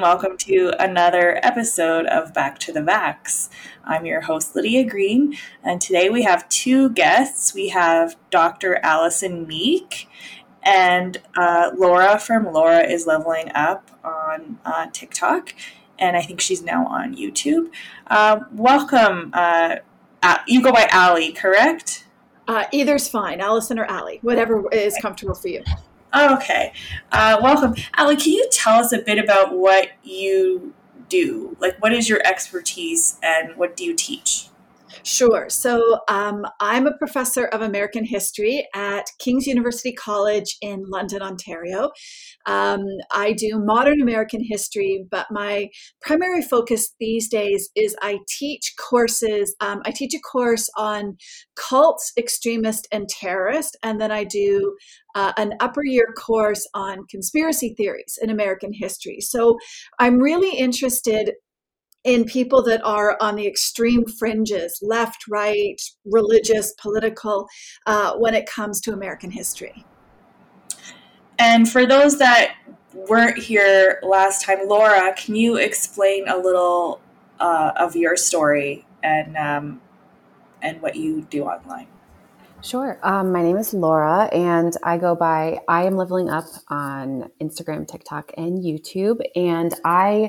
Welcome to another episode of Back to the Vax. I'm your host, Lydia Green, and today we have two guests. We have Dr. Allison Meek and uh, Laura from Laura is Leveling Up on uh, TikTok, and I think she's now on YouTube. Uh, welcome. Uh, you go by Allie, correct? Uh, either's fine, Allison or Allie, whatever is comfortable for you. Okay. Uh, welcome. Allie, can you tell us a bit about what you do? Like, what is your expertise and what do you teach? Sure. So um, I'm a professor of American history at King's University College in London, Ontario. Um, I do modern American history, but my primary focus these days is I teach courses. Um, I teach a course on cults, extremist, and terrorist, and then I do uh, an upper year course on conspiracy theories in American history. So I'm really interested in people that are on the extreme fringes, left, right, religious, political, uh, when it comes to American history. And for those that weren't here last time, Laura, can you explain a little uh, of your story and um, and what you do online? Sure. Um, my name is Laura, and I go by I am leveling up on Instagram, TikTok, and YouTube. And I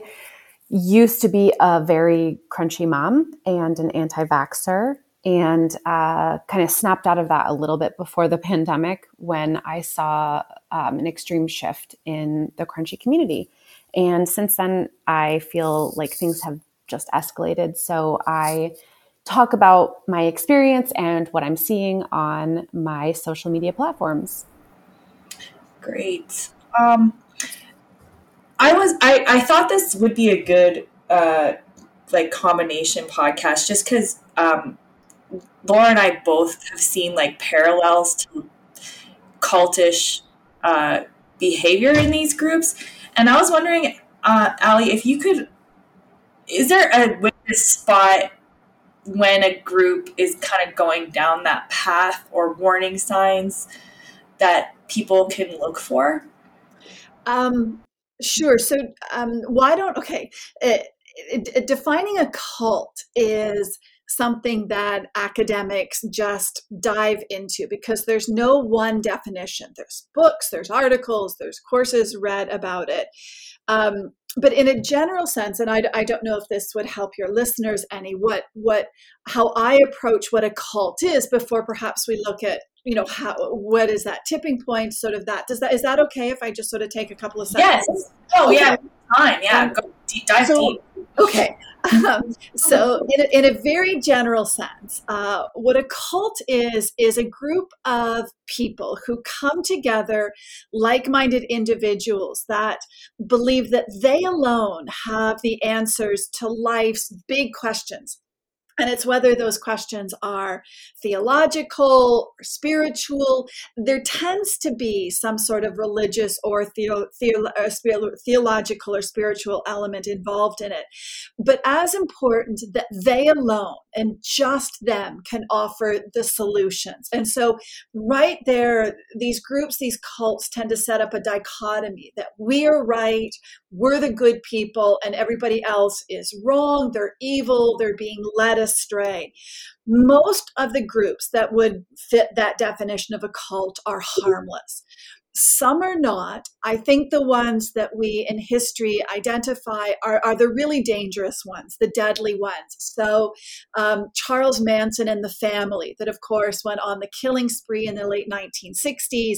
used to be a very crunchy mom and an anti vaxxer, and uh, kind of snapped out of that a little bit before the pandemic when I saw um, an extreme shift in the crunchy community. And since then, I feel like things have just escalated. So I talk about my experience and what I'm seeing on my social media platforms. Great. Um, I was I, I thought this would be a good uh, like combination podcast just because um, Laura and I both have seen like parallels to cultish uh, behavior in these groups, and I was wondering, uh, Allie, if you could, is there a witness spot when a group is kind of going down that path or warning signs that people can look for? Um, Sure. So, um, why don't, okay, it, it, it, defining a cult is something that academics just dive into because there's no one definition. There's books, there's articles, there's courses read about it. Um, but in a general sense, and I, I don't know if this would help your listeners any, what what how I approach what a cult is before perhaps we look at you know how what is that tipping point sort of that does that is that okay if i just sort of take a couple of seconds? Yes oh okay. yeah fine. Yeah um, go deep, dive so, deep. okay. Um, so in a, in a very general sense uh, what a cult is is a group of people who come together like-minded individuals that believe that they alone have the answers to life's big questions and it's whether those questions are theological or spiritual. There tends to be some sort of religious or theo, theo, uh, theological or spiritual element involved in it. But as important that they alone and just them can offer the solutions. And so, right there, these groups, these cults tend to set up a dichotomy that we're right, we're the good people, and everybody else is wrong, they're evil, they're being led astray. Most of the groups that would fit that definition of a cult are harmless. Some are not. I think the ones that we in history identify are, are the really dangerous ones, the deadly ones. So, um, Charles Manson and the family, that of course went on the killing spree in the late 1960s.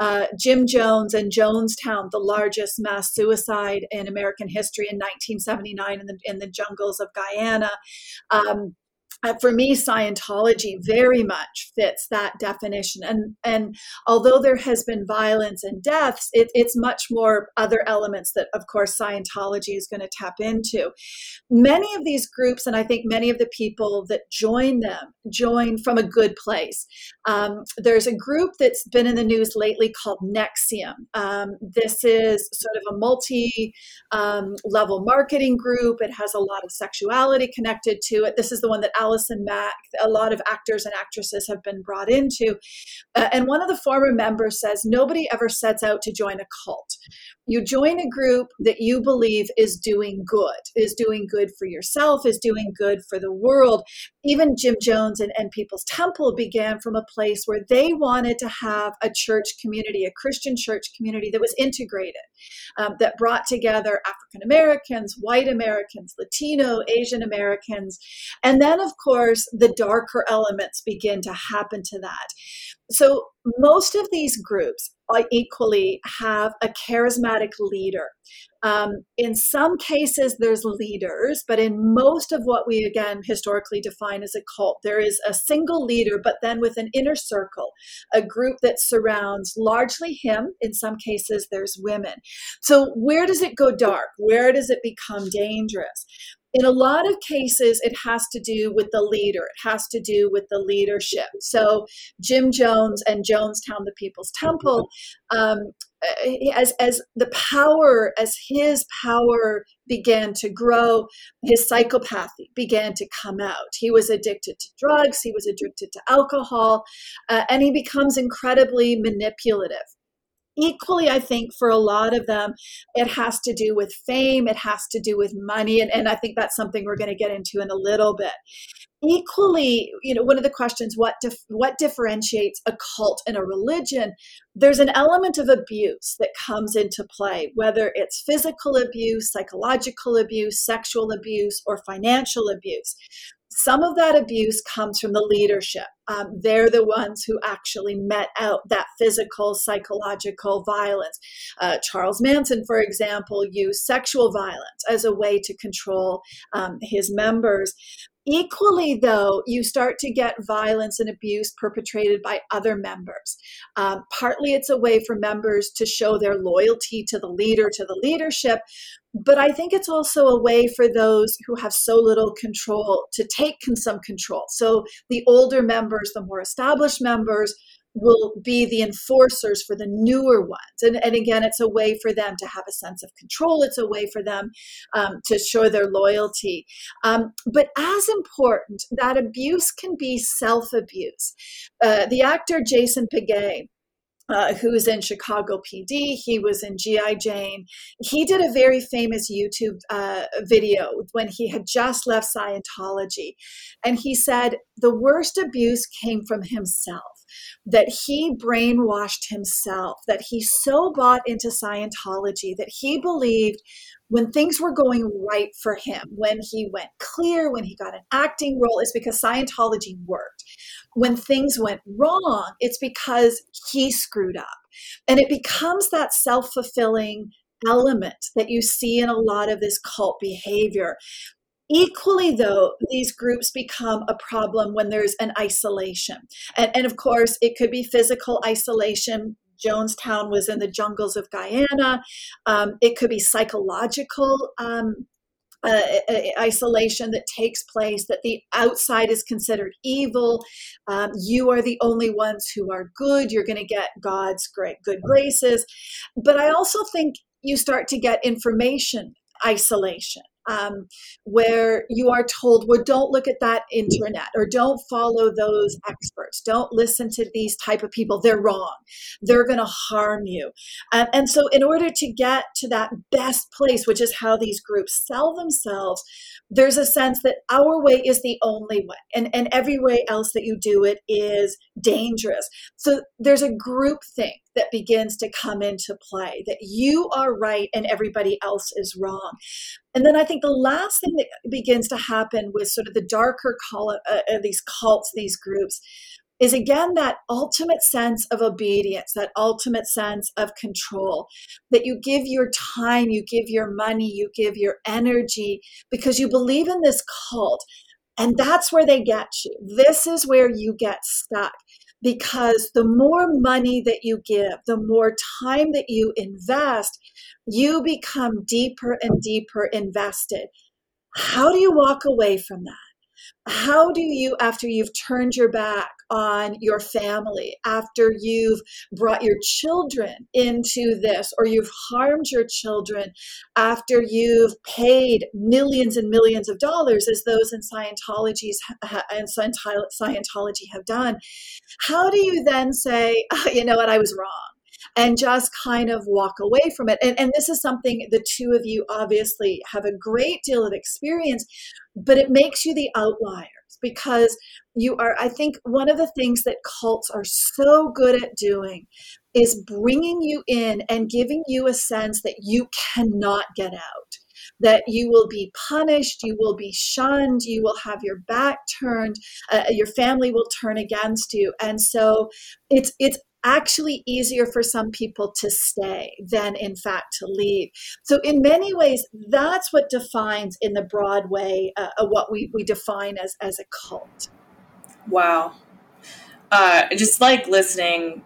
Uh, Jim Jones and Jonestown, the largest mass suicide in American history in 1979 in the, in the jungles of Guyana. Um, uh, for me scientology very much fits that definition. And and although there has been violence and deaths it, it's much more other elements that of course scientology is going to tap into. Many of these groups and i think many of the people that join them join from a good place. Um, there's a group that's been in the news lately called NXIVM. Um, this is sort of a multi um, level marketing group. It has a lot of sexuality connected to it. This is the one that Allison Mack, a lot of actors and actresses have been brought into. Uh, and one of the former members says nobody ever sets out to join a cult. You join a group that you believe is doing good, is doing good for yourself, is doing good for the world. Even Jim Jones and, and People's Temple began from a place where they wanted to have a church community, a Christian church community that was integrated, um, that brought together African Americans, white Americans, Latino, Asian Americans. And then, of course, the darker elements begin to happen to that. So, most of these groups equally have a charismatic leader. Um, in some cases, there's leaders, but in most of what we again historically define as a cult, there is a single leader, but then with an inner circle, a group that surrounds largely him. In some cases, there's women. So, where does it go dark? Where does it become dangerous? In a lot of cases, it has to do with the leader. It has to do with the leadership. So, Jim Jones and Jonestown, the People's Temple, um, as as the power, as his power began to grow, his psychopathy began to come out. He was addicted to drugs. He was addicted to alcohol, uh, and he becomes incredibly manipulative equally i think for a lot of them it has to do with fame it has to do with money and, and i think that's something we're going to get into in a little bit. Equally you know one of the questions what dif- what differentiates a cult and a religion? There's an element of abuse that comes into play whether it's physical abuse psychological abuse sexual abuse or financial abuse some of that abuse comes from the leadership. Um, they're the ones who actually met out that physical, psychological violence. Uh, Charles Manson, for example, used sexual violence as a way to control um, his members. Equally, though, you start to get violence and abuse perpetrated by other members. Um, partly it's a way for members to show their loyalty to the leader, to the leadership, but I think it's also a way for those who have so little control to take some control. So the older members, the more established members, will be the enforcers for the newer ones. And, and again, it's a way for them to have a sense of control. It's a way for them um, to show their loyalty. Um, but as important, that abuse can be self abuse. Uh, the actor Jason Beghe uh, who's in Chicago PD. He was in G.I. Jane. He did a very famous YouTube uh, video when he had just left Scientology. And he said the worst abuse came from himself, that he brainwashed himself, that he so bought into Scientology that he believed when things were going right for him, when he went clear, when he got an acting role, it's because Scientology worked. When things went wrong, it's because he screwed up. And it becomes that self fulfilling element that you see in a lot of this cult behavior. Equally, though, these groups become a problem when there's an isolation. And, and, of course, it could be physical isolation Jonestown was in the jungles of Guyana. Um, it could be psychological um, uh, isolation that takes place, that the outside is considered evil. Um, you are the only ones who are good. You're going to get God's great good graces. But I also think you start to get information isolation um, where you are told, well, don't look at that internet or don't follow those experts. Don't listen to these type of people. They're wrong. They're going to harm you. And so in order to get to that best place, which is how these groups sell themselves, there's a sense that our way is the only way and, and every way else that you do it is dangerous. So there's a group thing that begins to come into play that you are right and everybody else is wrong. And then I think the last thing that begins to happen with sort of the darker call, uh, uh, these cults, these groups, is again that ultimate sense of obedience, that ultimate sense of control, that you give your time, you give your money, you give your energy because you believe in this cult. And that's where they get you. This is where you get stuck because the more money that you give, the more time that you invest, you become deeper and deeper invested. How do you walk away from that? How do you, after you've turned your back on your family, after you've brought your children into this, or you've harmed your children, after you've paid millions and millions of dollars, as those in Scientology's and Scientology have done, how do you then say, oh, you know what, I was wrong? and just kind of walk away from it. And, and this is something the two of you obviously have a great deal of experience, but it makes you the outliers because you are, I think, one of the things that cults are so good at doing is bringing you in and giving you a sense that you cannot get out that you will be punished, you will be shunned, you will have your back turned, uh, your family will turn against you. And so it's it's actually easier for some people to stay than in fact to leave so in many ways that's what defines in the broad way uh, what we, we define as as a cult wow uh, just like listening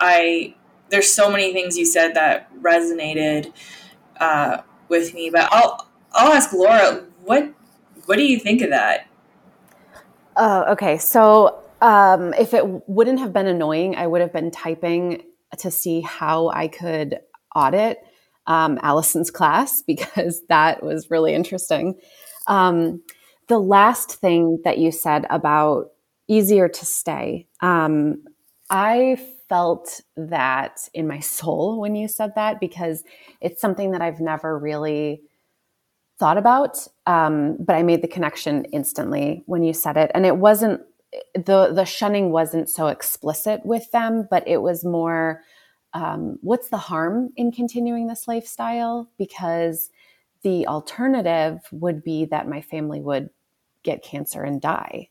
i there's so many things you said that resonated uh, with me. But I'll I'll ask Laura what what do you think of that? Oh, okay. So um, if it wouldn't have been annoying, I would have been typing to see how I could audit um, Allison's class because that was really interesting. Um, the last thing that you said about easier to stay, um, I felt that in my soul when you said that because it's something that I've never really thought about. Um, but I made the connection instantly when you said it, and it wasn't the the shunning wasn't so explicit with them, but it was more. Um, what's the harm in continuing this lifestyle? Because the alternative would be that my family would get cancer and die.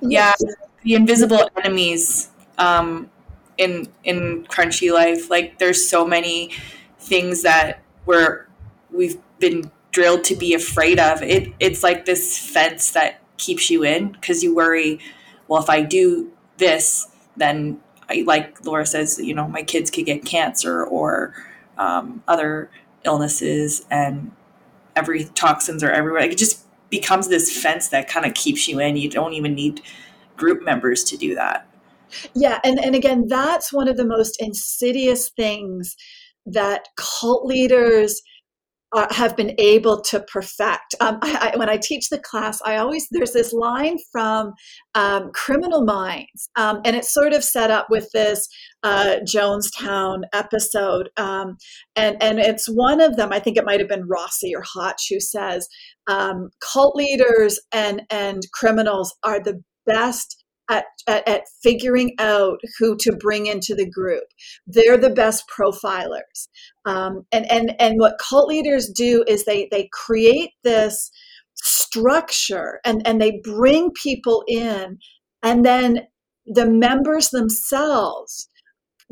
Yeah, the invisible enemies um, in in crunchy life. Like there's so many things that we're we've been drilled to be afraid of. It it's like this fence that keeps you in because you worry. Well, if I do this, then I like Laura says, you know, my kids could get cancer or um, other illnesses, and every toxins are everywhere. Like it just becomes this fence that kind of keeps you in. You don't even need group members to do that. Yeah, and, and again, that's one of the most insidious things that cult leaders uh, have been able to perfect. Um, I, I, when I teach the class, I always there's this line from um, Criminal Minds, um, and it's sort of set up with this uh, Jonestown episode, um, and and it's one of them. I think it might have been Rossi or Hotch who says um, cult leaders and and criminals are the best at, at, at, figuring out who to bring into the group. They're the best profilers. Um, and, and, and what cult leaders do is they, they create this structure and, and they bring people in, and then the members themselves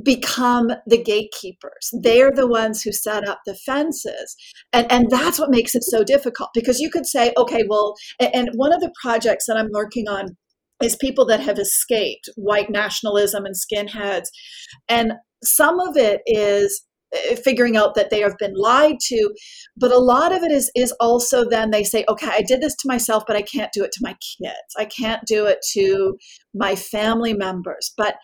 become the gatekeepers. They're the ones who set up the fences. And, and that's what makes it so difficult because you could say, okay, well, and one of the projects that I'm working on is people that have escaped white nationalism and skinheads. And some of it is eh, figuring out that they have been lied to but a lot of it is is also then they say okay i did this to myself but i can't do it to my kids i can't do it to my family members but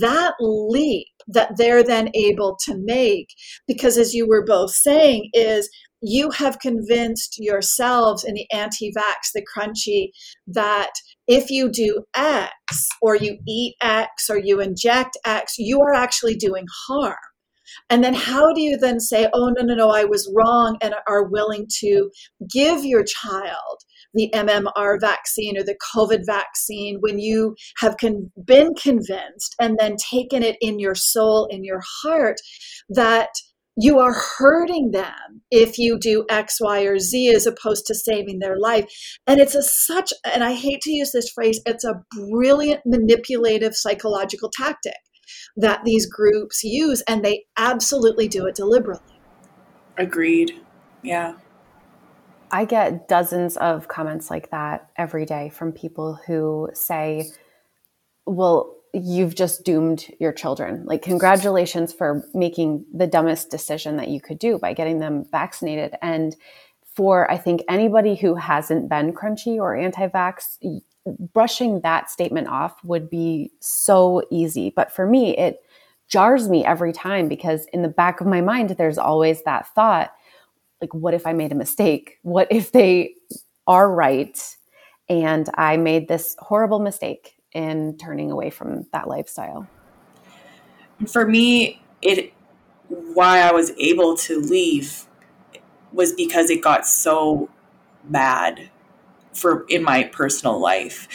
that leap that they're then able to make because as you were both saying is you have convinced yourselves in the anti-vax the crunchy that if you do X or you eat X or you inject X, you are actually doing harm. And then how do you then say, oh, no, no, no, I was wrong, and are willing to give your child the MMR vaccine or the COVID vaccine when you have con- been convinced and then taken it in your soul, in your heart, that you are hurting them if you do X, Y, or Z as opposed to saving their life. And it's a such, and I hate to use this phrase, it's a brilliant manipulative psychological tactic that these groups use, and they absolutely do it deliberately. Agreed. Yeah. I get dozens of comments like that every day from people who say, well, you've just doomed your children. Like, congratulations for making the dumbest decision that you could do by getting them vaccinated. And for, I think, anybody who hasn't been crunchy or anti vax, brushing that statement off would be so easy. But for me, it jars me every time because in the back of my mind, there's always that thought like, what if I made a mistake? What if they are right? And I made this horrible mistake in turning away from that lifestyle. for me, it why I was able to leave was because it got so bad for in my personal life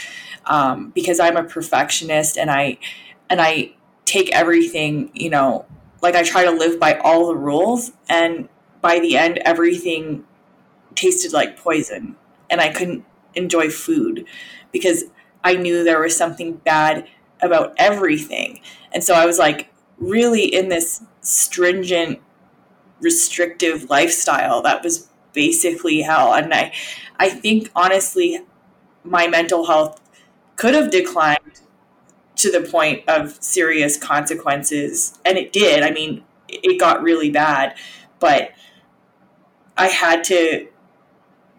um, because I'm a perfectionist and I and I take everything you know like I try to live by all the rules and by the end everything tasted like poison and I couldn't enjoy food because I knew there was something bad about everything. And so I was like really in this stringent restrictive lifestyle that was basically hell. And i i think honestly my mental health could have declined to the point of serious consequences. And it did. I mean it got really bad. But i had to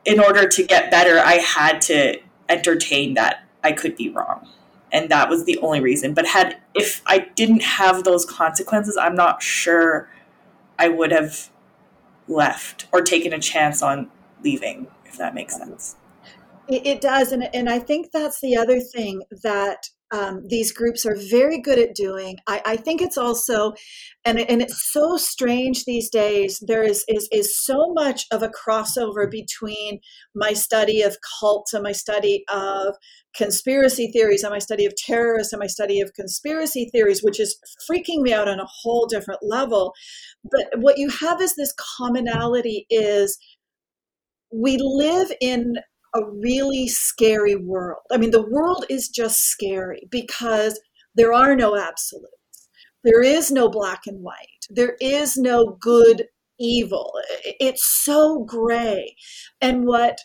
in order to get better i had to entertain that i could be wrong. And that was the only reason. But had if i didn't have those consequences i'm not sure i would have left or taken a chance on leaving if that makes sense. It, does. And, and i think that's the other thing that um, these groups are very good at doing. I, I, think it's also, and and it's so strange these days. There is is is so much of a crossover between my study of cults and my study of conspiracy theories and my study of terrorists and my study of conspiracy theories, which is freaking me out on a whole different level. But what you have is this commonality is we live in a really scary world. I mean, the world is just scary because there are no absolutes. There is no black and white. There is no good evil. It's so gray. And what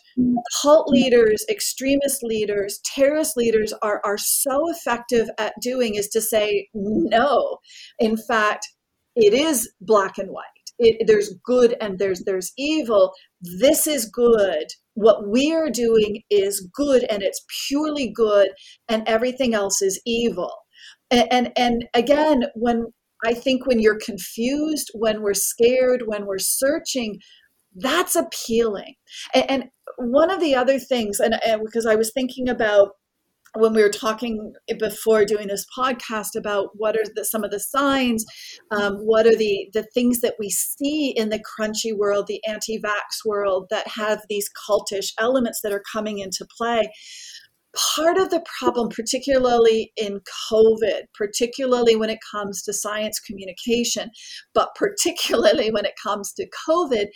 cult leaders, extremist leaders, terrorist leaders are, are so effective at doing is to say, no, in fact, it is black and white. It, there's good and there's there's evil. This is good. What we are doing is good and it's purely good, and everything else is evil. And, and and again, when I think when you're confused, when we're scared, when we're searching, that's appealing. And, and one of the other things, and, and because I was thinking about when we were talking before doing this podcast about what are the, some of the signs, um, what are the the things that we see in the crunchy world, the anti-vax world that have these cultish elements that are coming into play part of the problem, particularly in COVID, particularly when it comes to science communication, but particularly when it comes to COVID,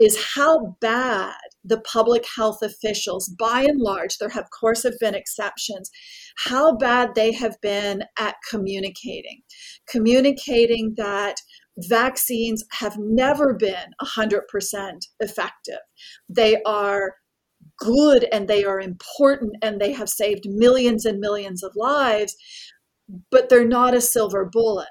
is how bad the public health officials, by and large, there have, of course, have been exceptions, how bad they have been at communicating. Communicating that vaccines have never been 100% effective. They are good and they are important and they have saved millions and millions of lives, but they're not a silver bullet.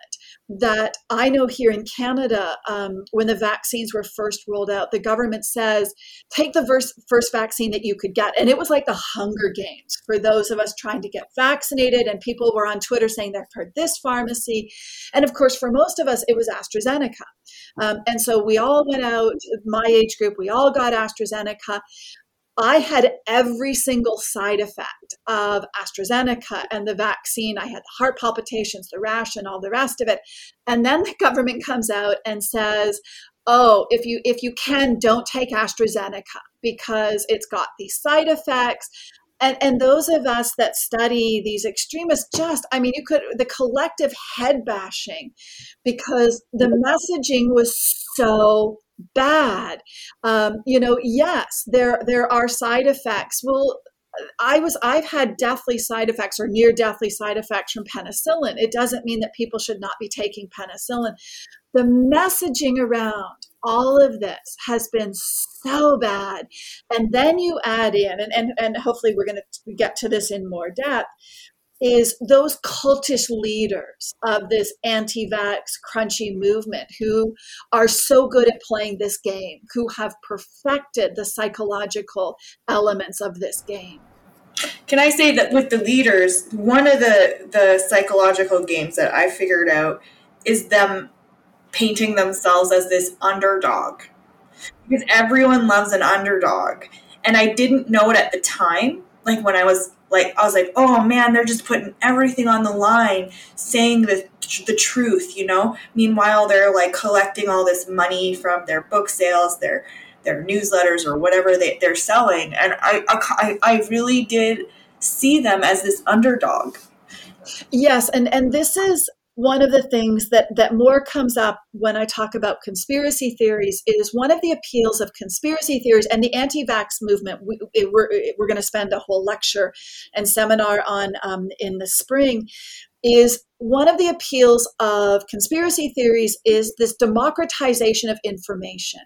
That I know here in Canada, um, when the vaccines were first rolled out, the government says, take the first, first vaccine that you could get. And it was like the Hunger Games for those of us trying to get vaccinated. And people were on Twitter saying they've heard this pharmacy. And of course, for most of us, it was AstraZeneca. Um, and so we all went out, my age group, we all got AstraZeneca. I had every single side effect of AstraZeneca and the vaccine. I had heart palpitations, the rash, and all the rest of it. And then the government comes out and says, "Oh, if you if you can, don't take AstraZeneca because it's got these side effects." And, and those of us that study these extremists just i mean you could the collective head bashing because the messaging was so bad. Um, you know, yes, there there are side effects. Well, I was I've had deathly side effects or near deathly side effects from penicillin. It doesn't mean that people should not be taking penicillin. The messaging around all of this has been so bad. And then you add in, and, and, and hopefully we're going to get to this in more depth, is those cultish leaders of this anti vax crunchy movement who are so good at playing this game, who have perfected the psychological elements of this game. Can I say that with the leaders, one of the, the psychological games that I figured out is them painting themselves as this underdog. Because everyone loves an underdog. And I didn't know it at the time, like when I was like I was like, oh man, they're just putting everything on the line, saying the the truth, you know. Meanwhile, they're like collecting all this money from their book sales, their their newsletters, or whatever they, they're selling, and I, I I really did see them as this underdog. Yes, and and this is one of the things that that more comes up when I talk about conspiracy theories is one of the appeals of conspiracy theories and the anti-vax movement. We, it, we're we're going to spend a whole lecture and seminar on um, in the spring. Is one of the appeals of conspiracy theories is this democratization of information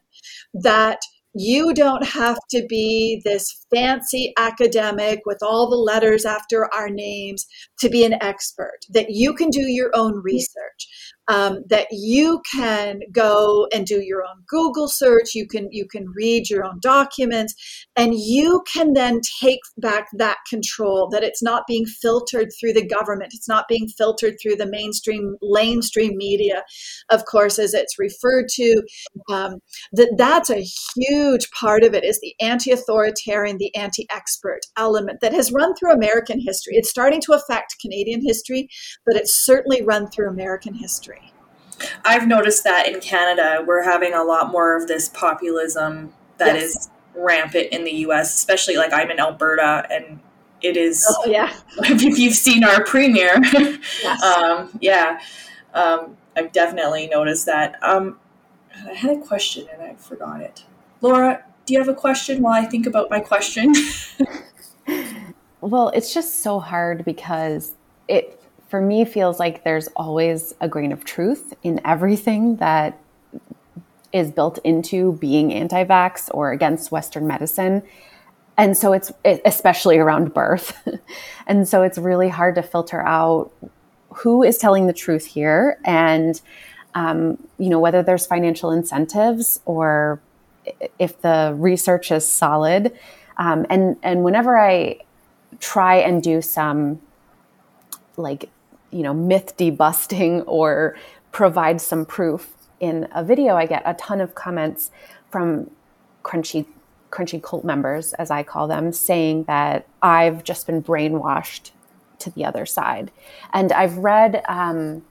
that you don't have to be this fancy academic with all the letters after our names to be an expert, that you can do your own mm. research um, that you can go and do your own Google search. You can you can read your own documents, and you can then take back that control. That it's not being filtered through the government. It's not being filtered through the mainstream mainstream media, of course, as it's referred to. Um, that that's a huge part of it is the anti-authoritarian, the anti-expert element that has run through American history. It's starting to affect Canadian history, but it's certainly run through American history. I've noticed that in Canada, we're having a lot more of this populism that yes. is rampant in the US, especially like I'm in Alberta and it is. Oh, yeah. if you've seen our premier, yes. um, yeah, um, I've definitely noticed that. Um, I had a question and I forgot it. Laura, do you have a question while I think about my question? well, it's just so hard because it for me feels like there's always a grain of truth in everything that is built into being anti-vax or against western medicine. And so it's especially around birth. And so it's really hard to filter out who is telling the truth here and um, you know whether there's financial incentives or if the research is solid. Um, and and whenever i try and do some like you know, myth debusting or provide some proof in a video, I get a ton of comments from crunchy crunchy cult members, as I call them, saying that I've just been brainwashed to the other side. And I've read um,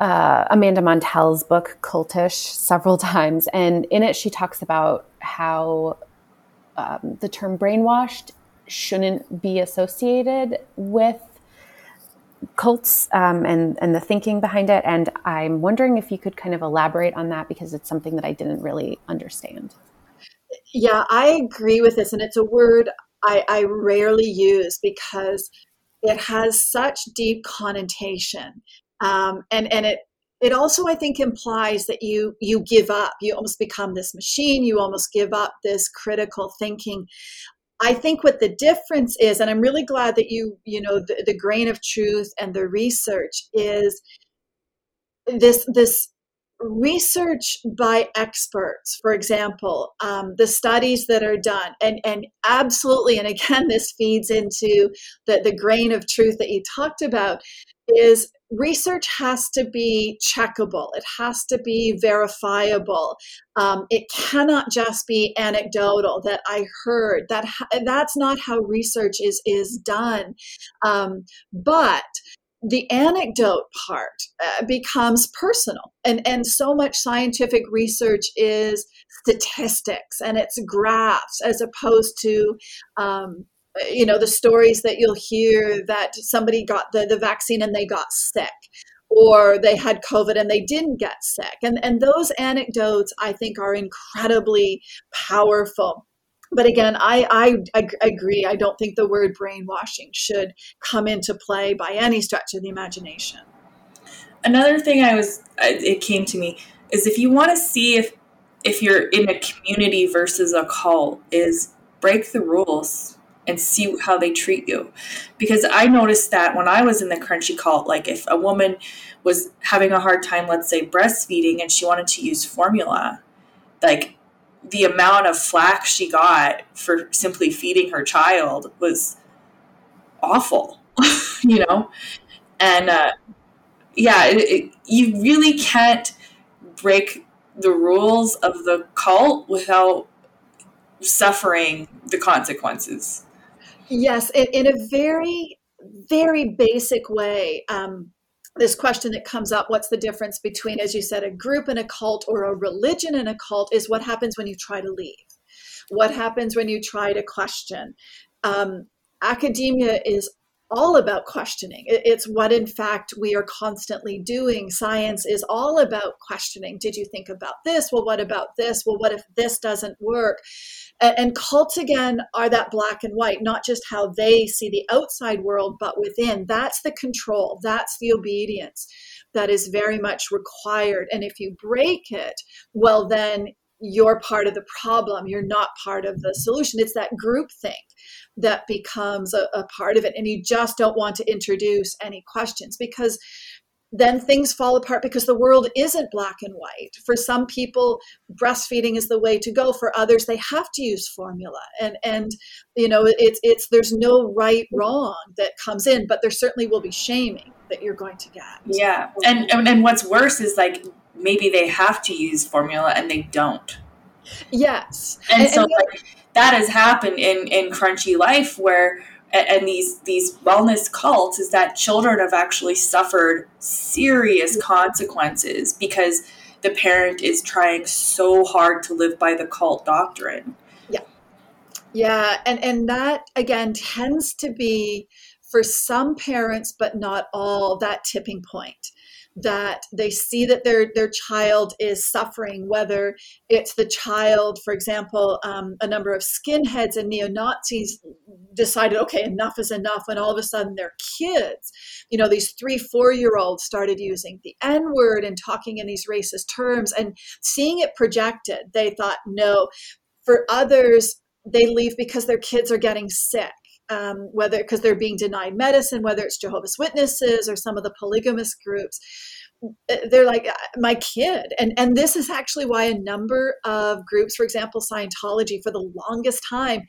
uh, Amanda Montell's book Cultish several times, and in it she talks about how um, the term brainwashed shouldn't be associated with cults um, and and the thinking behind it. And I'm wondering if you could kind of elaborate on that because it's something that I didn't really understand. Yeah, I agree with this, and it's a word I, I rarely use because it has such deep connotation, um, and and it it also i think implies that you you give up you almost become this machine you almost give up this critical thinking I think what the difference is, and I'm really glad that you, you know, the, the grain of truth and the research is this this research by experts for example um, the studies that are done and and absolutely and again this feeds into the the grain of truth that you talked about is research has to be checkable. It has to be verifiable. Um, it cannot just be anecdotal that i heard. That that's not how research is is done. Um, but the anecdote part uh, becomes personal. And and so much scientific research is statistics and it's graphs as opposed to um, Uh, you know the stories that you'll hear that somebody got the, the vaccine and they got sick or they had covid and they didn't get sick. And and those anecdotes i think are incredibly powerful. But again I, I, I agree. I don't think the word brainwashing should come into play by any stretch of the imagination. Another thing i was it came to me is if you want to see if if you're in a community versus a cult is break the rules and see how they treat you. Because I noticed that when I was in the crunchy cult, like if a woman was having a hard time, let's say breastfeeding, and she wanted to use formula, like the amount of flack she got for simply feeding her child was awful, you know? And uh, yeah, it, it, you really can't break the rules of the cult without suffering the consequences. Yes, in, in a very, very basic way. Um, this question that comes up what's the difference between, as you said, a group and a cult or a religion and a cult is what happens when you try to leave. What happens when you try to question? Um, academia is all about questioning. It's what, in fact, we are constantly doing. Science is all about questioning. Did you think about this? Well, what about this? Well, what if this doesn't work? And cults, again, are that black and white, not just how they see the outside world, but within. That's the control, that's the obedience that is very much required. And if you break it, well, then you're part of the problem. You're not part of the solution. It's that group thing that becomes a, a, part of it. And you just don't want to introduce any questions because then things fall apart because the world isn't black and white. For some people, breastfeeding is the way to go. For others, they have to use formula. And and you know, it's it's there's no right wrong that comes in, but there certainly will be shaming that you're going to get. Yeah. And and, and what's worse is like maybe they have to use formula and they don't. Yes. And, and so and like that has happened in in crunchy life where and these these wellness cults is that children have actually suffered serious consequences because the parent is trying so hard to live by the cult doctrine. Yeah. Yeah, and and that again tends to be for some parents but not all that tipping point that they see that their their child is suffering, whether it's the child, for example, um, a number of skinheads and neo Nazis decided, okay, enough is enough, and all of a sudden their kids, you know, these three, four year olds started using the N word and talking in these racist terms, and seeing it projected, they thought, no. For others, they leave because their kids are getting sick um, whether because they're being denied medicine, whether it's Jehovah's Witnesses or some of the polygamous groups. Uh, they're like my kid, and and this is actually why a number of groups, for example, Scientology, for the longest time,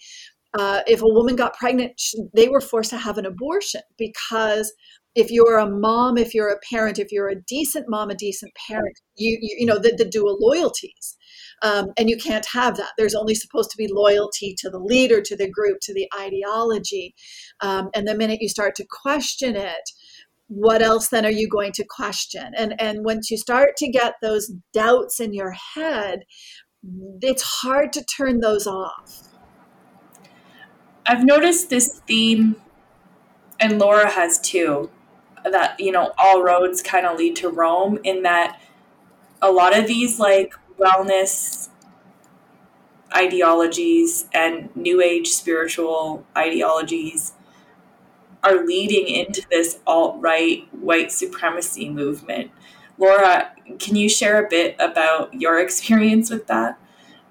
uh, if a woman got pregnant, they were forced to have an abortion because if you're a mom, if you're a parent, if you're a decent mom, a decent parent, you you, you know the, the dual loyalties um, and you can't have that. There's only supposed to be loyalty to the leader, to the group, to the ideology. Um, and the minute you start to question it, what else then are you going to question? And and once you start to get those doubts in your head, it's hard to turn those off. I've noticed this theme, and Laura has too, that you know all roads kind of lead to Rome. In that, a lot of these like wellness ideologies and new age spiritual ideologies are leading into this alt right white supremacy movement. Laura, can you share a bit about your experience with that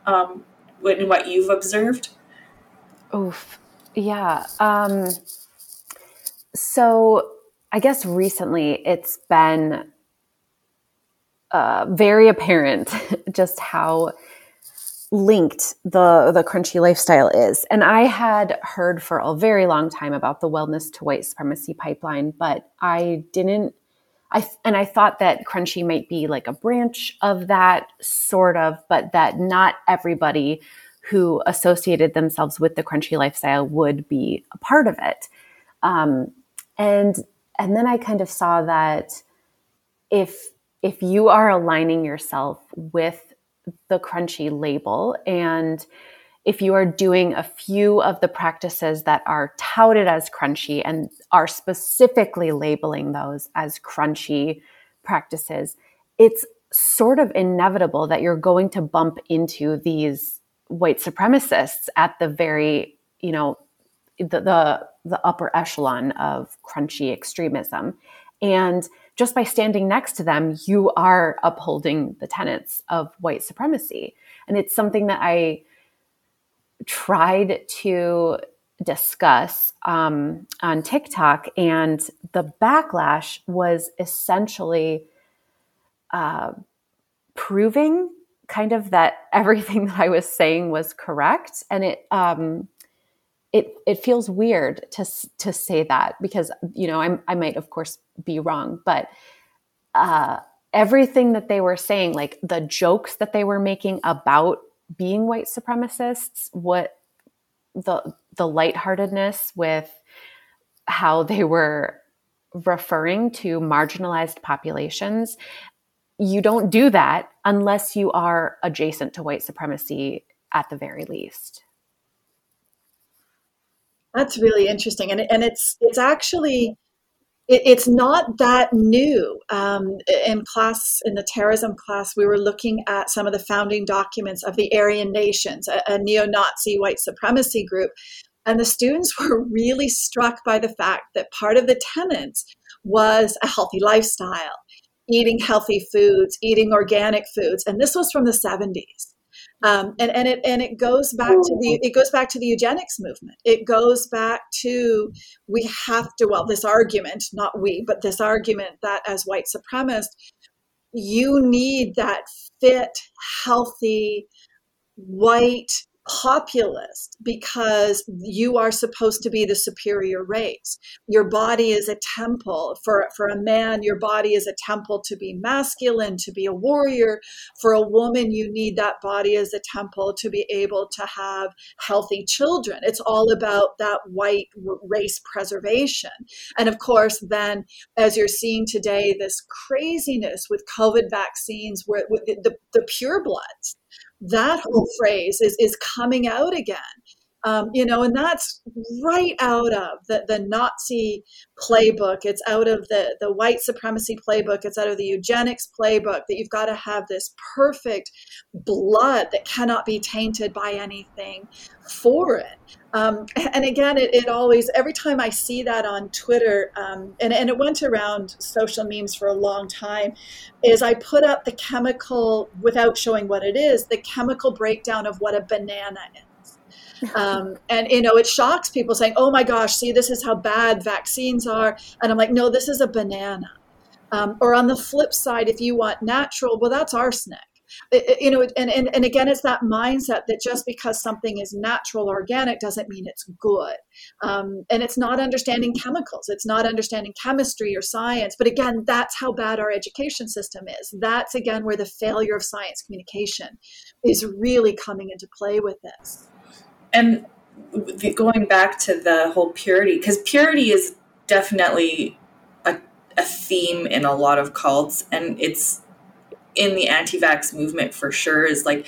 um, and what you've observed? Oof. Yeah. Um, so I guess recently it's been uh, very apparent just how linked the the crunchy lifestyle is. And I had heard for a very long time about the wellness to white supremacy pipeline, but I didn't I and I thought that crunchy might be like a branch of that sort of, but that not everybody who associated themselves with the crunchy lifestyle would be a part of it. Um, and and then I kind of saw that if if you are aligning yourself with the crunchy label and if you are doing a few of the practices that are touted as crunchy and are specifically labeling those as crunchy practices, it's sort of inevitable that you're going to bump into these white supremacists at the very, you know, the the, the upper echelon of crunchy extremism. And just by standing next to them, you are upholding the tenets of white supremacy. And it's something that I tried to discuss um, on TikTok, and the backlash was essentially uh, proving kind of that everything that I was saying was correct, and it um, it it feels weird to to say that because you know I'm, I might of course be wrong, but uh, everything that they were saying, like the jokes that they were making about being white supremacists, what the the lightheartedness with how they were referring to marginalized populations. You don't do that unless you are adjacent to white supremacy at the very least. That's really interesting, and and it's it's actually it, it's not that new. Um, in class, in the terrorism class, we were looking at some of the founding documents of the Aryan Nations, a, a neo-Nazi white supremacy group, and the students were really struck by the fact that part of the tenets was a healthy lifestyle, eating healthy foods, eating organic foods, and this was from the 70s. Um, and, and it and it goes back to the it goes back to the eugenics movement. It goes back to we have to well this argument, not we, but this argument that as white supremacists, you need that fit, healthy, white populist because you are supposed to be the superior race. Your body is a temple. For, for a man, your body is a temple to be masculine, to be a warrior. For a woman, you need that body as a temple to be able to have healthy children. It's all about that white race preservation. And of course, then as you're seeing today, this craziness with COVID vaccines, where the, the purebloods, that whole phrase is is coming out again um, you know, and that's right out of the, the Nazi playbook. It's out of the, the white supremacy playbook. It's out of the eugenics playbook that you've got to have this perfect blood that cannot be tainted by anything foreign. Um, and again, it, it, always, every time I see that on Twitter, um, and, and it went around social memes for a long time, is I put up the chemical, without showing what it is, the chemical breakdown of what a banana is um, and you know it shocks people saying oh my gosh see this is how bad vaccines are. And i'm like no this is a banana. Um, or on the flip side if you want natural well that's arsenic. You know and, and, and again it's that mindset that just because something is natural organic doesn't mean it's good. Um, and it's not understanding chemicals. It's not understanding chemistry or science. But again that's how bad our education system is. That's again where the failure of science communication is really coming into play with this and going back to the whole purity, because purity is definitely a, a theme in a lot of cults, and it's in the anti-vax movement for sure. Is like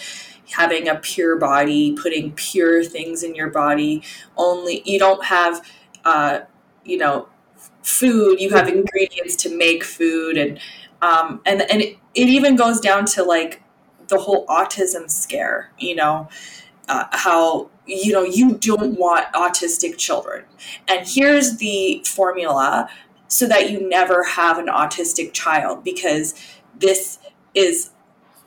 having a pure body, putting pure things in your body. Only you don't have, uh, you know, food. You have ingredients to make food, and um, and and it, it even goes down to like the whole autism scare. You know, uh, how you know you don't want autistic children. And here's the formula so that you never have an autistic child because this is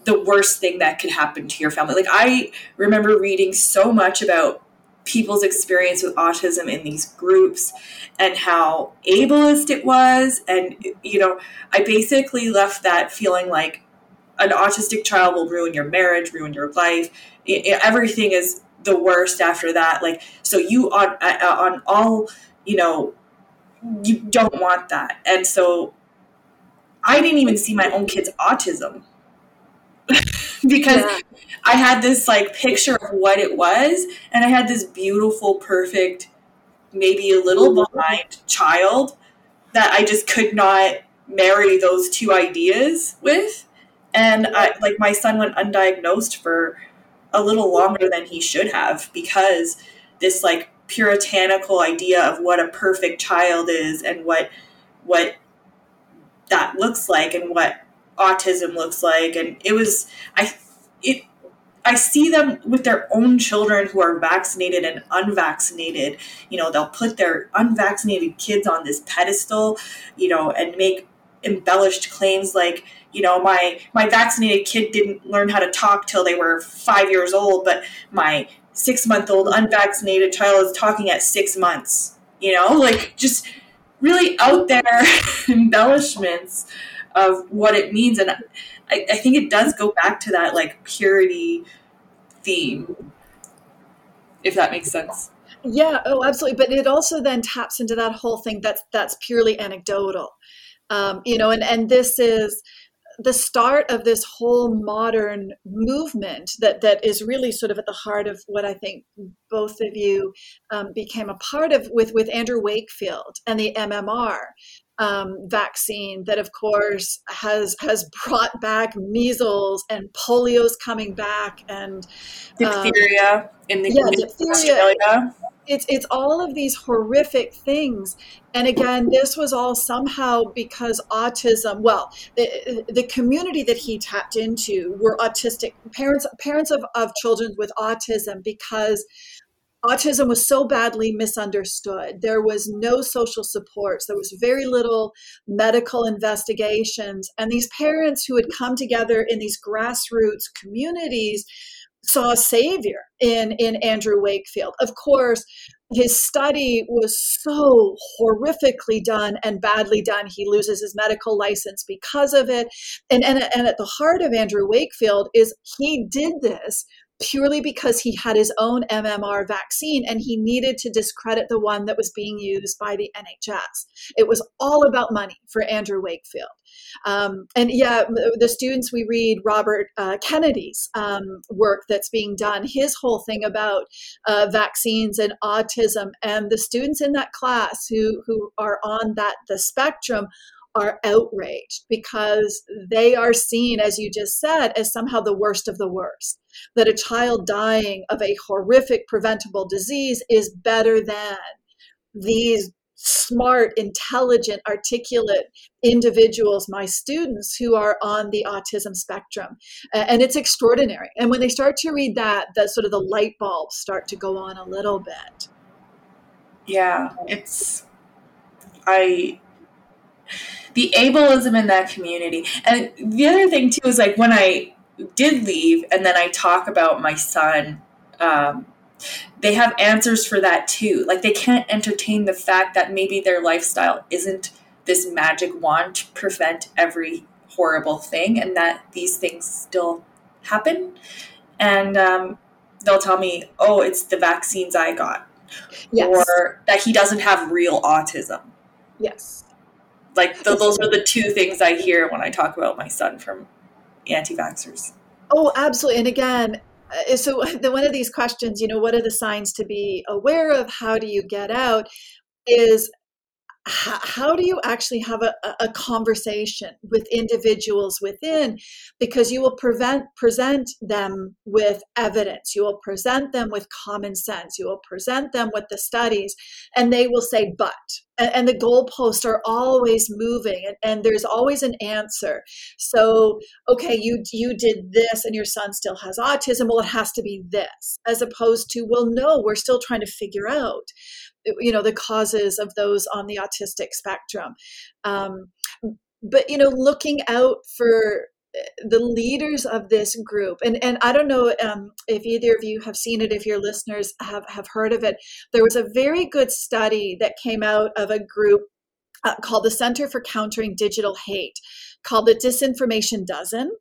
the worst thing that could happen to your family. Like i remember reading so much about people's experience with autism in these groups and how ableist it was. And you know i basically left that feeling like an autistic child will ruin your marriage ruin your life. It, it, everything is the worst after that. Like so you on uh, uh, on all you know you don't want that. And so i didn't even see my own kids autism. Because yeah. i had this like picture of what it was and i had this beautiful perfect maybe a little mm-hmm. behind child that i just could not marry those two ideas with and i like my son went undiagnosed for a little longer than he should have because this like puritanical idea of what a perfect child is and what what that looks like and what autism looks like and it was i it I see them with their own children who are vaccinated and unvaccinated. You know, they'll put their unvaccinated kids on this pedestal, you know, and make embellished claims like you know my my vaccinated kid didn't learn how to talk till they were five years old but my six month old unvaccinated child is talking at six months you know? Like just really out there embellishments of what it means. And I, I think it does go back to that like purity theme if that makes sense. Yeah oh absolutely. But it also then taps into that whole thing that's that's purely anecdotal um, you know and and this is the start of this whole modern movement that that is really sort of at the heart of what I think both of you um, became a part of with with Andrew Wakefield and the MMR um, vaccine that of course has has brought back measles and polio's coming back and um, diphtheria in the yeah, diphtheria. Australia it's it's all of these horrific things and again this was all somehow because autism well the, the community that he tapped into were autistic parents parents of, of children with autism because autism was so badly misunderstood. There was no social supports. There was very little medical investigations. And these parents who had come together in these grassroots communities saw a savior in, in Andrew Wakefield. Of course, his study was so horrifically done and badly done. He loses his medical license because of it. And, and, and at the heart of Andrew Wakefield is he did this purely because he had his own MMR vaccine and he needed to discredit the one that was being used by the NHS. It was all about money for Andrew Wakefield. Um, and yeah, the students we read Robert uh, Kennedy's um, work that's being done, his whole thing about uh, vaccines and autism, and the students in that class who who are on that the spectrum are outraged because they are seen, as you just said, as somehow the worst of the worst. That a child dying of a horrific preventable disease is better than these smart, intelligent, articulate individuals, my students who are on the autism spectrum. And it's extraordinary. And when they start to read that, the sort of the light bulbs start to go on a little bit. Yeah, it's I the ableism in that community. And the other thing too is like when I did leave and then I talk about my son, um, they have answers for that too. Like they can't entertain the fact that maybe their lifestyle isn't this magic wand to prevent every horrible thing and that these things still happen. And um, they'll tell me, oh, it's the vaccines I got. Yes. Or that he doesn't have real autism. Yes like the, those are the two things I hear when I talk about my son from anti-vaxxers. Oh, absolutely. And again, uh, so the, one of these questions, you know, what are the signs to be aware of? How do you get out? Is how do you actually have a, a, conversation with individuals within? Because you will prevent present them with evidence you will present them with common sense you will present them with the studies and they will say but and, and the goalposts are always moving and, and there's always an answer. So okay you you did this and your son still has autism well it has to be this as opposed to well no we're still trying to figure out you know the causes of those on the autistic spectrum um, but you know looking out for eh, the leaders of this group and and i don't know um, if either of you have seen it if your listeners have have heard of it there was a very good study that came out of a group uh, called the center for countering digital hate called the disinformation dozen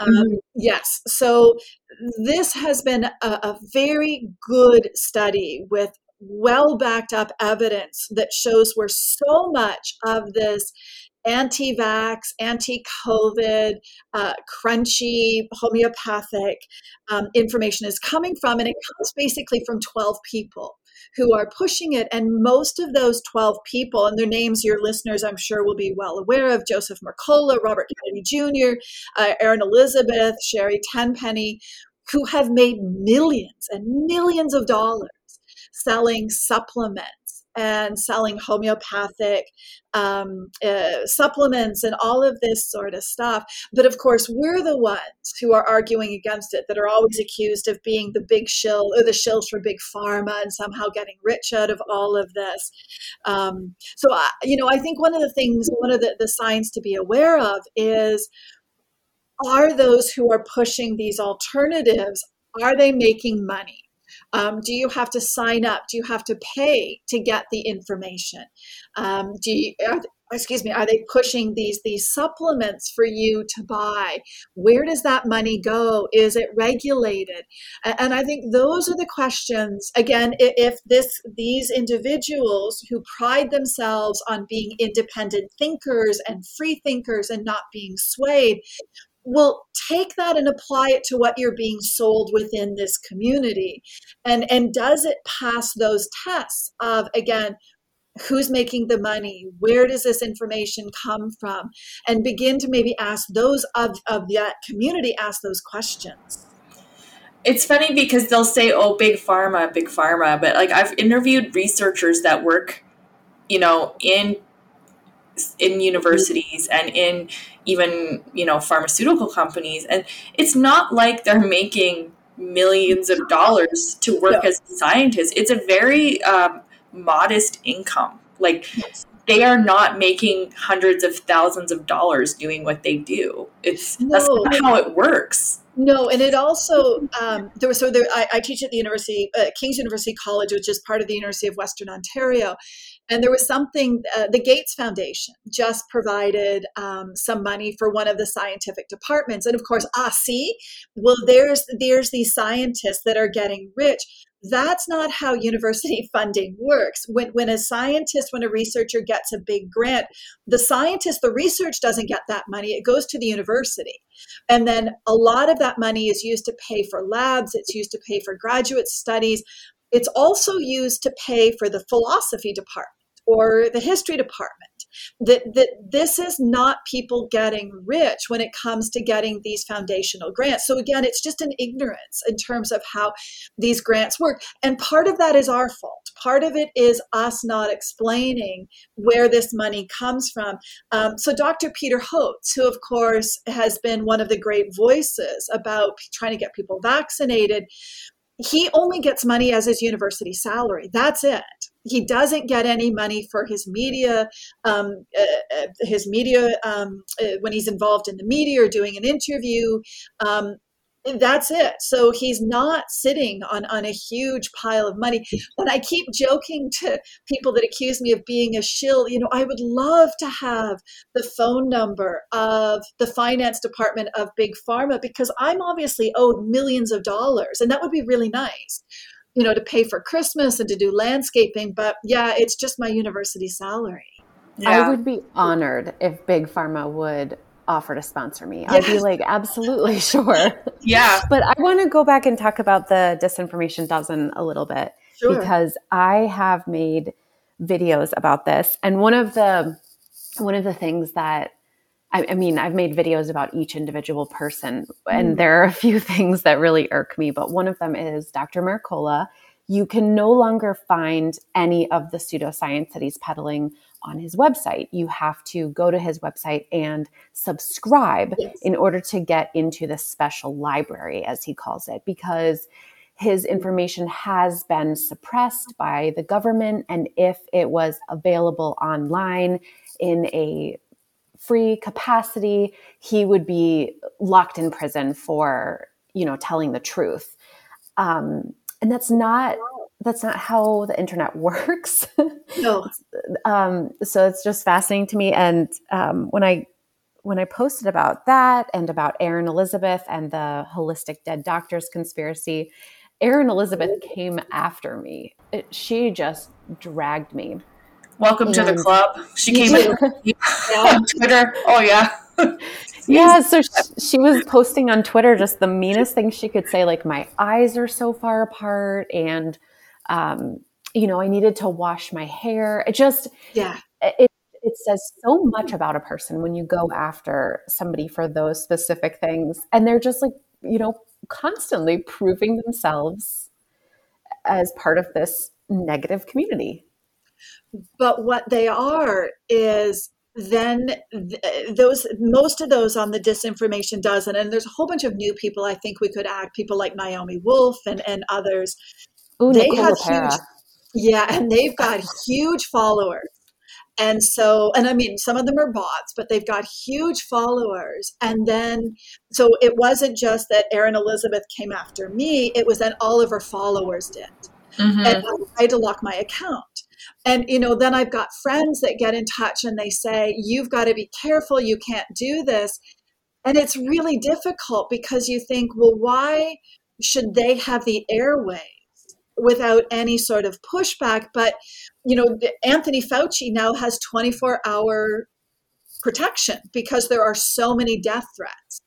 um, mm-hmm. Yes. So this has been a, a, very good study with well backed up evidence that shows where so much of this anti vax, anti COVID, uh, crunchy, homeopathic um, information is coming from. And it comes basically from 12 people who are pushing it. And most of those 12 people, and their names your listeners, I'm sure, will be well aware of Joseph Mercola, Robert Kennedy Jr., uh, Elizabeth, Sherri Tenpenny, who have made millions and millions of dollars selling supplements and selling homeopathic um, uh, supplements and all of this sort of stuff. But of course, we're the ones who are arguing against it that are always accused of being the big shill or the shills for big pharma and somehow getting rich out of all of this. Um, so, I, you know, I think one of the things, one of the, the signs to be aware of is are those who are pushing these alternatives are they making money um, do you have to sign up? Do you have to pay to get the information? Um, do you, are, excuse me are they pushing these these supplements for you to buy where does that money go is it regulated and i think those are the questions again if this these individuals who pride themselves on being independent thinkers and free thinkers and not being swayed will take that and apply it to what you're being sold within this community. And and does it pass those tests of again who's making the money? Where does this information come from? And begin to maybe ask those of, of that community ask those questions. It's funny because they'll say oh big pharma big pharma. But like i've interviewed researchers that work you know in in universities and in even you know pharmaceutical companies and it's not like they're making millions of dollars to work no. as scientists it's a very um, modest income. Like they are not making hundreds of thousands of dollars doing what they do. It's no. that's not how it works. No, and it also um, there was so there. I, I, teach at the University uh, King's University College, which is part of the University of Western Ontario, and there was something. Uh, the Gates Foundation just provided um, some money for one of the scientific departments, and of course, ah, see, well, there's there's these scientists that are getting rich that's not how university funding works. When, when a scientist, when a researcher gets a big grant, the scientist, the research doesn't get that money, it goes to the university. And then a lot of that money is used to pay for labs, it's used to pay for graduate studies. It's also used to pay for the philosophy department or the history department. That that this is not people getting rich when it comes to getting these foundational grants. So again it's just an ignorance in terms of how these grants work. And part of that is our fault. Part of it is us not explaining where this money comes from. Um, so dr peter hotez who of course has been one of the great voices about trying to get people vaccinated he only gets money as his university salary. That's it. He doesn't get any money for his media um, uh, uh, his media um, uh, when he's involved in the media or doing an interview. Um, that's it so he's not sitting on on a huge pile of money and i keep joking to people that accuse me of being a shill you know i would love to have the phone number of the finance department of big pharma because i'm obviously owed millions of dollars and that would be really nice you know, to pay for Christmas and to do landscaping. But yeah, it's just my university salary. Yeah. I would be honored if Big Pharma would offer to sponsor me. I'd be like, absolutely sure. yeah. But I want to go back and talk about the disinformation dozen a little bit sure. because I have made videos about this. And one of the one of the things that I, I mean, I've made videos about each individual person, and mm. there are a few things that really irk me. But one of them is Dr. Mercola. You can no longer find any of the pseudoscience that he's peddling on his website. You have to go to his website and subscribe yes. in order to get into the special library, as he calls it, because his information has been suppressed by the government. And if it was available online in a free capacity, he would be locked in prison for, you know, telling the truth. Um, and that's not that's not how the internet works. No. um, so it's just fascinating to me. And um, when I when I posted about that and about Erin Elizabeth and the holistic dead doctors conspiracy, Erin Elizabeth came after me. It, she just dragged me Welcome and to the club. She came in on Twitter. Oh yeah. yeah, so she, she, was posting on Twitter just the meanest things she could say, like my eyes are so far apart, and um, you know, I needed to wash my hair. It just, yeah, it it says so much about a person when you go after somebody for those specific things, and they're just like, you know, constantly proving themselves as part of this negative community. But what they are is then th- those most of those on the disinformation dozen and there's a whole bunch of new people i think we could add people like naomi wolf and, and others Ooh, they have huge yeah and they've got huge followers and so and i mean some of them are bots but they've got huge followers and then so it wasn't just that erin elizabeth came after me it was that all of her followers did mm-hmm. and i had to lock my account And, you know, then I've got friends that get in touch and they say, you've got to be careful. You can't do this. And it's really difficult because you think, well, why should they have the airways without any sort of pushback? But, you know, Anthony Fauci now has 24 hour protection because there are so many death threats.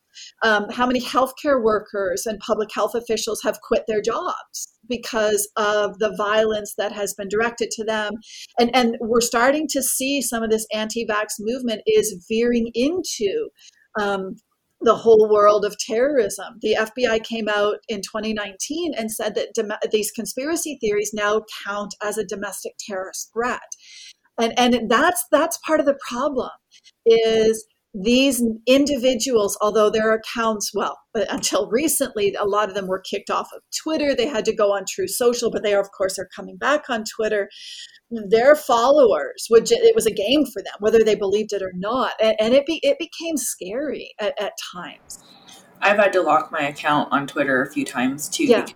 Um, how many healthcare workers and public health officials have quit their jobs because of the violence that has been directed to them? And, and we're starting to see some of this anti vax movement is veering into um, the whole world of terrorism. The FBI came out in 2019 and said that dom- these conspiracy theories now count as a domestic terrorist threat. And, and that's that's part of the problem is these individuals, although their accounts, well, until recently, a lot of them were kicked off of Twitter. They had to go on Truth Social, but they, of course, are coming back on Twitter. Their followers, which it was a game for them, whether they believed it or not, and, and it be, it became scary at, at, times. I've had to lock my account on Twitter a few times too. Yeah.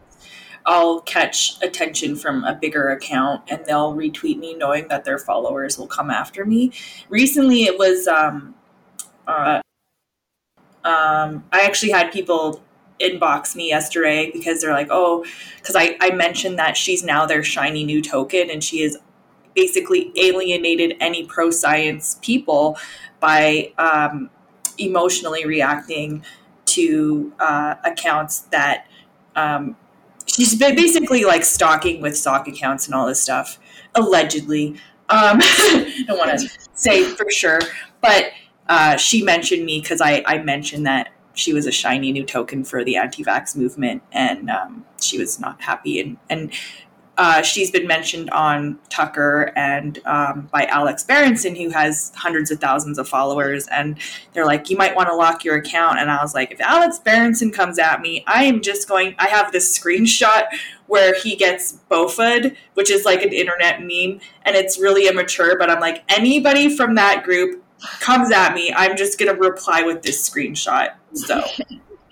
I'll catch attention from a bigger account and they'll retweet me knowing that their followers will come after me. Recently, it was um, uh, um, I actually had people inbox me yesterday because they're like, oh, because I, I mentioned that she's now their shiny new token and she has basically alienated any pro science people by um, emotionally reacting to uh, accounts that um, she's been basically like stalking with sock accounts and all this stuff, allegedly. Um, I don't want to say for sure, but uh, she mentioned me because I, I mentioned that she was a shiny new token for the anti-vax movement, and um, she was not happy. And and uh, she's been mentioned on Tucker and um, by Alex Berenson, who has hundreds of thousands of followers. And they're like, you might want to lock your account. And I was like, if Alex Berenson comes at me, I am just going. I have this screenshot where he gets bofed, which is like an internet meme, and it's really immature. But I'm like, anybody from that group comes at me, I'm just gonna reply with this screenshot. So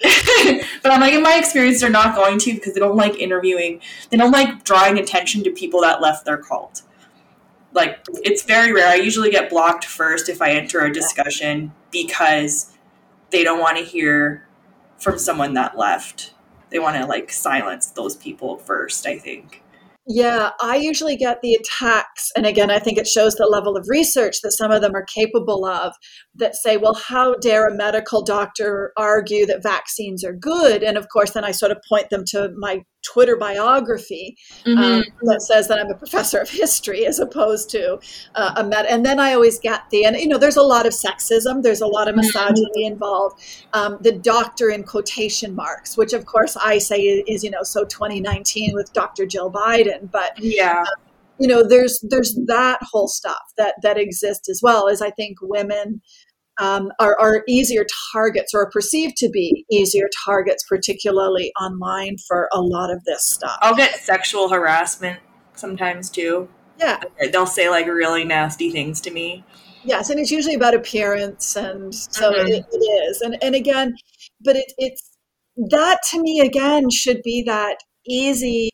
but I'm like, in my experience, they're not going to because they don't like interviewing. They don't like drawing attention to people that left their cult. Like, it's very rare. I usually get blocked first if I enter a discussion because they don't want to hear from someone that left. They want to like silence those people first, I think. Yeah, I usually get the attacks. And again, I think it shows the level of research that some of them are capable of that say, well, how dare a medical doctor argue that vaccines are good? And of course, then I sort of point them to my Twitter biography mm-hmm. um, that says that I'm a professor of history as opposed to uh, a med. And then I always get the, and you know, there's a lot of sexism, there's a lot of mm-hmm. misogyny mm-hmm. involved. Um, the doctor in quotation marks, which of course I say is, you know, so 2019 with Dr. Jill Biden. But yeah. Um, you know, there's there's that whole stuff that that exists as well as I think women um, are, are easier targets or are perceived to be easier targets, particularly online for a lot of this stuff. I'll get sexual harassment sometimes too. Yeah. They'll say like really nasty things to me. Yes, and it's usually about appearance, and so mm-hmm. it, it is. And and again, but it, it's that to me again should be that easy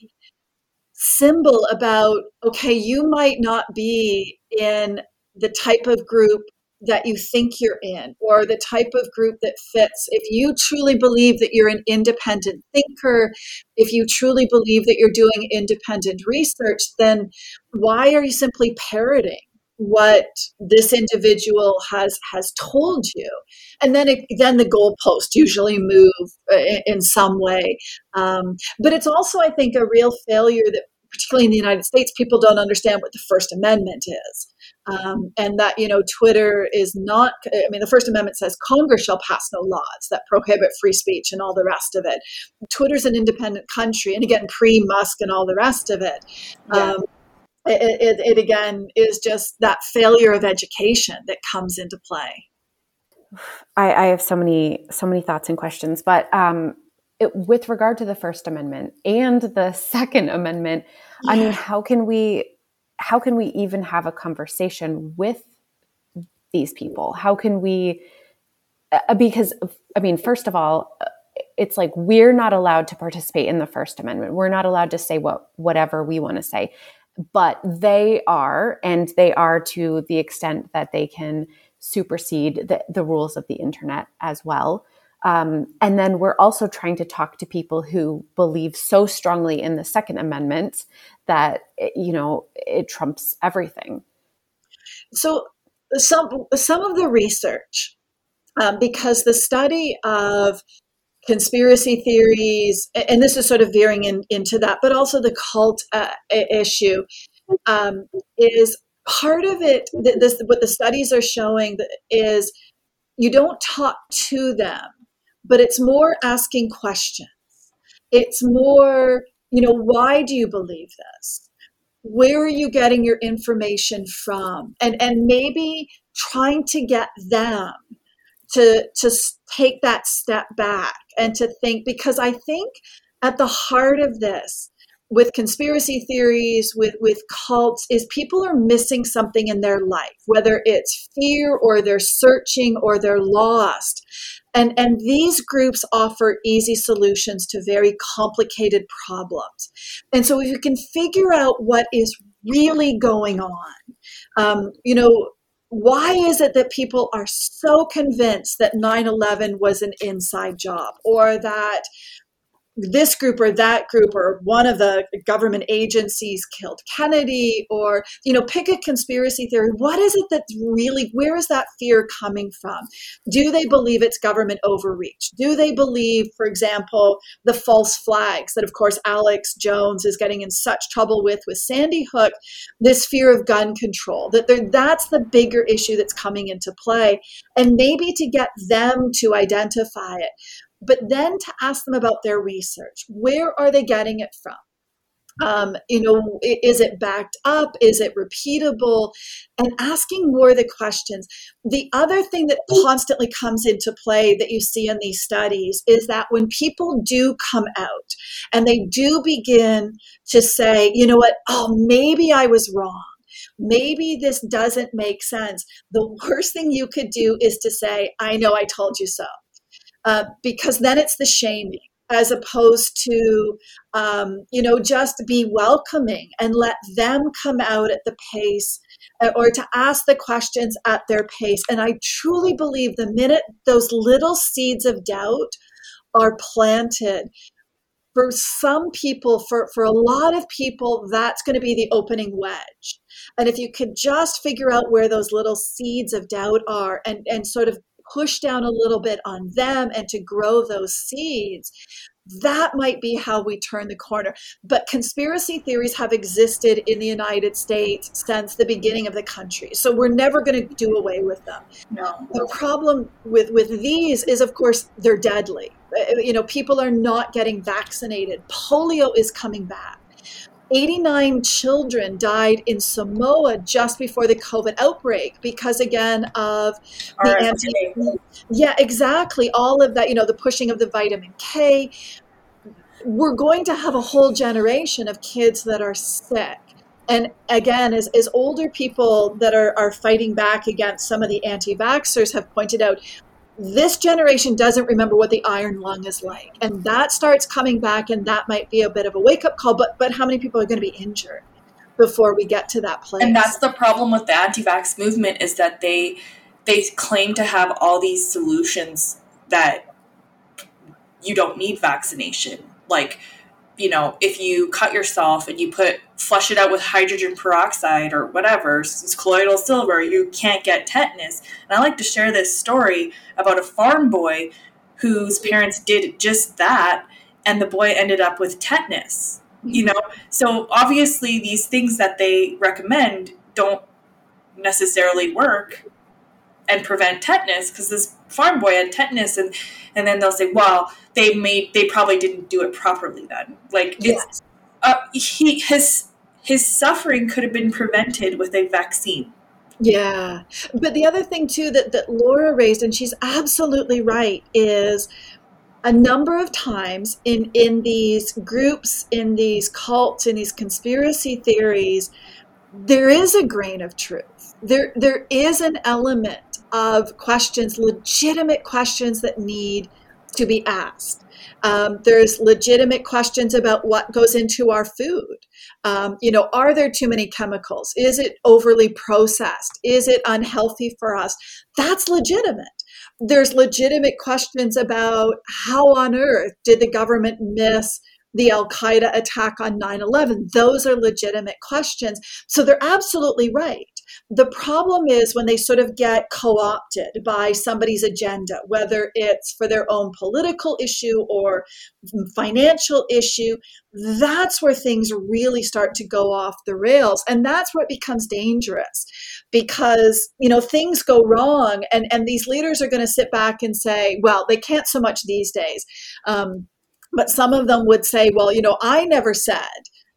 symbol about okay, you might not be in the type of group that you think you're in or the type of group that fits. If you truly believe that you're an independent thinker, if you truly believe that you're doing independent research, then why are you simply parroting? what this individual has has told you and then it, then the goalpost usually move uh, in, in some way um, but it's also i think a real failure that particularly in the united states people don't understand what the first amendment is um, and that you know Twitter is not. I mean, the First Amendment says Congress shall pass no laws that prohibit free speech and all the rest of it. Twitter's an independent country, and again, pre Musk and all the rest of it. Yeah. Um, it, it, it again is just that failure of education that comes into play. I, I have so many so many thoughts and questions, but um, it, with regard to the First Amendment and the Second Amendment, yeah. I mean, how can we how can we even have a conversation with these people? How can we? Uh, because I mean, first of all, uh, it's like we're not allowed to participate in the First Amendment. We're not allowed to say what whatever we want to say. but they are, and they are to the extent that they can supersede the, the rules of the internet as well. Um, and then we're also trying to talk to people who believe so strongly in the Second Amendment that you know it trumps everything. So some some of the research, um, because the study of conspiracy theories, and this is sort of veering in, into that, but also the cult uh, issue um, is part of it. This what the studies are showing is you don't talk to them, but it's more asking questions. It's more, you know, why do you believe this? Where are you getting your information from? And and maybe trying to get them to to take that step back and to think because I think at the heart of this with conspiracy theories with with cults is people are missing something in their life whether it's fear or they're searching or they're lost and and these groups offer easy solutions to very complicated problems. And so if you can figure out what is really going on um, you know why is it that people are so convinced that 9-11 was an inside job or that this group or that group or one of the government agencies killed Kennedy or you know pick a conspiracy theory. What is it that's really where is that fear coming from? Do they believe it's government overreach? Do they believe for example the false flags that of course Alex Jones is getting in such trouble with with Sandy Hook this fear of gun control that that's the bigger issue that's coming into play. And maybe to get them to identify it but then to ask them about their research. Where are they getting it from? Um, you know, is it backed up? Is it repeatable? And asking more of the questions. The other thing that constantly comes into play that you see in these studies is that when people do come out and they do begin to say, you know what, oh, maybe I was wrong maybe this doesn't make sense. The worst thing you could do is to say, I know I told you so uh, because then it's the shaming as opposed to um, you know just be welcoming and let them come out at the pace uh, or to ask the questions at their pace. And i truly believe the minute those little seeds of doubt are planted for some people for for a lot of people that's going to be the opening wedge. And if you could just figure out where those little seeds of doubt are and and sort of push down a little bit on them and to grow those seeds that might be how we turn the corner. But conspiracy theories have existed in the United States since the beginning of the country. So we're never going to do away with them. No. The problem with, with these is, of course, they're deadly. Uh, you know, people are not getting vaccinated. Polio is coming back. 89 children died in Samoa just before the COVID outbreak because, again, of the anti. Yeah, exactly. All of that, you know, the pushing of the vitamin K. We're going to have a whole generation of kids that are sick. And again, as, as older people that are, are fighting back against some of the anti vaxxers have pointed out, this generation doesn't remember what the iron lung is like. And that starts coming back and that might be a bit of a wake up call but but how many people are going to be injured before we get to that place? And that's the problem with the anti-vax movement is that they they claim to have all these solutions that you don't need vaccination. Like you know, if you cut yourself and you put flush it out with hydrogen peroxide or whatever, it's colloidal silver, you can't get tetanus. And I like to share this story about a farm boy whose parents did just that, and the boy ended up with tetanus. You mm-hmm. know, so obviously these things that they recommend don't necessarily work and prevent tetanus because this farm boy had tetanus and and then they'll say well they made they probably didn't do it properly then. Like it's uh, he his his suffering could have been prevented with a vaccine. Yeah. But the other thing too that that laura raised and she's absolutely right is a number of times in in these groups in these cults in these conspiracy theories there is a grain of truth. There there is an element of questions legitimate questions that need to be asked. Um, there's legitimate questions about what goes into our food. Um, you know, are there too many chemicals? Is it overly processed? Is it unhealthy for us? That's legitimate. There's legitimate questions about how on earth did the government miss the Al Qaeda attack on 9 11? Those are legitimate questions. So they're absolutely right. The problem is when they sort of get co opted by somebody's agenda, whether it's for their own political issue or financial issue, that's where things really start to go off the rails. And that's where it becomes dangerous because, you know, things go wrong and, and these leaders are going to sit back and say, well, they can't so much these days. Um, but some of them would say, well, you know, I never said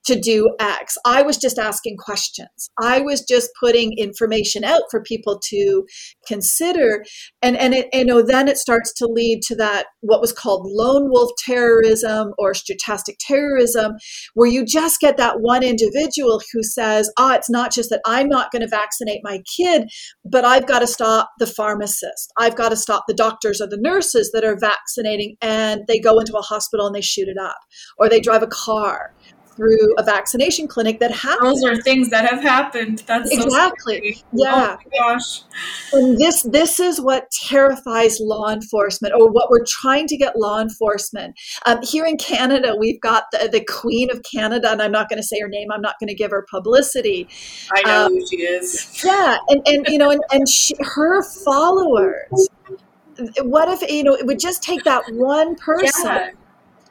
to do X. I was just asking questions. I was just putting information out for people to consider. And, and it, you know, then it starts to lead to that, what was called lone wolf terrorism or stochastic terrorism, where you just get that one individual who says, ah, oh, it's not just that I'm not going to vaccinate my kid, but I've got to stop the pharmacist. I've got to stop the doctors or the nurses that are vaccinating and they go into a hospital and they shoot it up or they drive a car through a vaccination clinic that happened. Those are things that have happened. That's exactly so yeah. Oh gosh. And this this is what terrifies law enforcement, or what we're trying to get law enforcement. Um, here in Canada, we've got the, the Queen of Canada, and I'm not going to say her name. I'm not going to give her publicity. I know um, who she is. Yeah, and and you know, and and she, her followers. What if you know? It would just take that one person. Yeah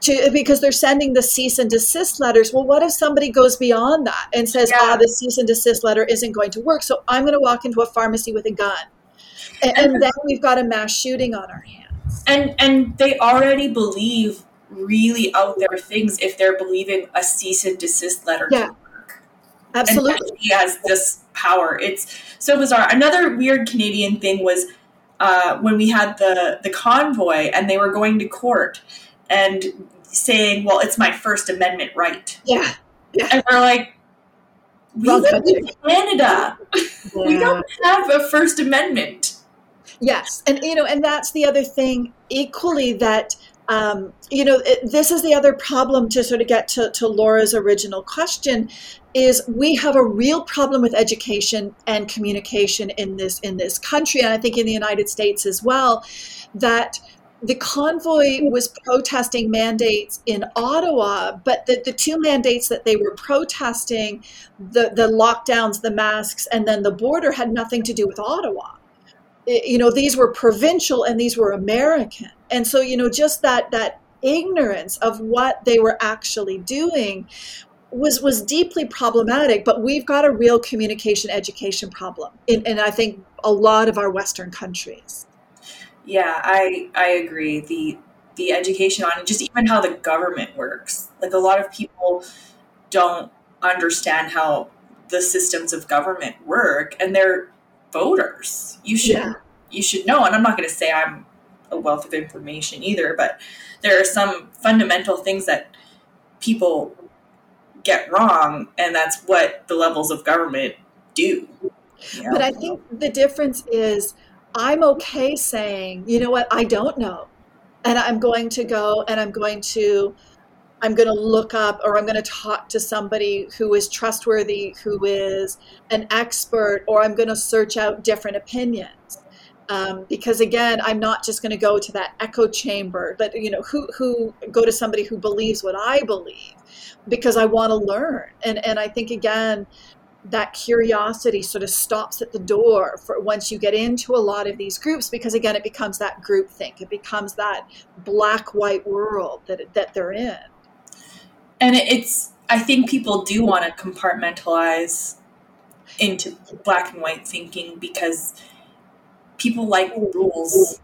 to because they're sending the cease and desist letters. Well, what if somebody goes beyond that and says, yeah. "Ah, the cease and desist letter isn't going to work, so I'm going to walk into a pharmacy with a gun," and, and then we've got a mass shooting on our hands. And and they already believe really out there things if they're believing a cease and desist letter. Yeah, absolutely. he has this power. It's so bizarre. Another weird Canadian thing was uh, when we had the the convoy and they were going to court and saying, "Well, it's my First Amendment right." Yeah, yeah. and we're like, "We Wrong live in Canada. Yeah. we don't have a First Amendment." Yes, and you know, and that's the other thing equally that. Um, you know, it, this is the other problem to sort of get to, to Laura's original question is we have a real problem with education and communication in this in this country and I think in the United States as well that the convoy was protesting mandates in Ottawa, but the, the two mandates that they were protesting, the, the lockdowns, the masks, and then the border had nothing to do with Ottawa. It, you know, these were provincial and these were American. And so, you know, just that that ignorance of what they were actually doing was was deeply problematic but we've got a real communication education problem in, in i think a lot of our western countries yeah, I I agree. The the education on just even how the government works. Like a lot of people don't understand how the systems of government work and they're voters. You should yeah. you should know. And I'm not going to say I'm a wealth of information either, but there are some fundamental things that people get wrong and that's what the levels of government do. You know? But I think the difference is I'm okay saying, you know what, I don't know. And I'm going to go and I'm going to I'm going to look up or I'm going to talk to somebody who is trustworthy, who is an expert, or I'm going to search out different opinions. Um, because again, I'm not just going to go to that echo chamber, but you know, who who go to somebody who believes what I believe, because I want to learn. And and I think again, that curiosity sort of stops at the door for once you get into a lot of these groups because again it becomes that group think it becomes that black white world that that they're in. And it's i think people do want to compartmentalize into black and white thinking because people like rules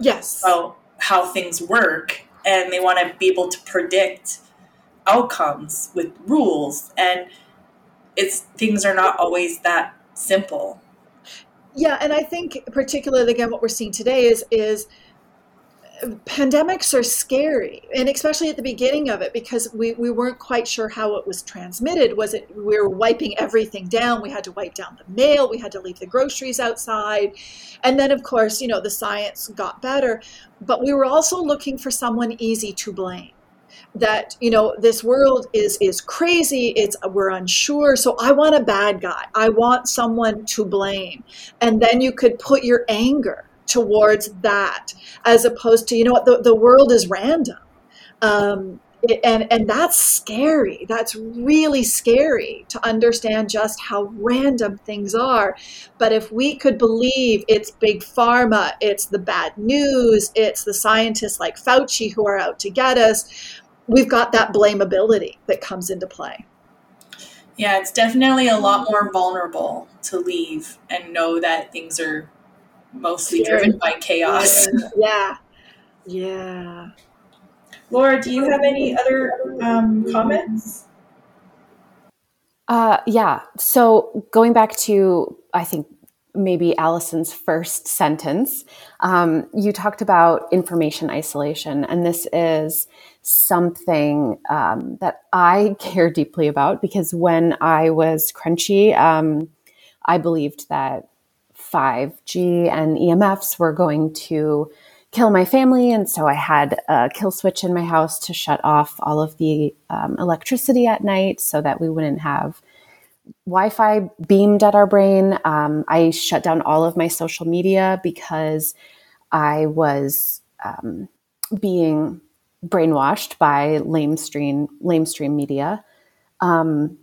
yes. about how things work and they want to be able to predict outcomes with rules. And it's things are not always that simple. Yeah, and I think particularly again what we're seeing today is is pandemics are scary and especially at the beginning of it because we, we weren't quite sure how it was transmitted was it we were wiping everything down we had to wipe down the mail we had to leave the groceries outside and then of course you know the science got better but we were also looking for someone easy to blame that you know this world is is crazy it's we're unsure so i want a bad guy. I want someone to blame. And then you could put your anger towards that as opposed to you know what the, the world is random. Um, and and that's scary. That's really scary to understand just how random things are. But if we could believe it's big pharma it's the bad news it's the scientists like fauci who are out to get us we've got that blamability that comes into play yeah it's definitely a lot more vulnerable to leave and know that things are mostly driven by chaos. Yeah. Yeah. Laura, do you have any other um, comments? Uh, yeah. So going back to, I think, maybe Allison's first sentence, um, you talked about information isolation. And this is something um, that I care deeply about because when I was crunchy, um, I believed that 5G and EMFs were going to kill my family. And so I had a kill switch in my house to shut off all of the um, electricity at night so that we wouldn't have Wi Fi beamed at our brain. Um, I shut down all of my social media because I was um, being brainwashed by lamestream, lamestream media. Um,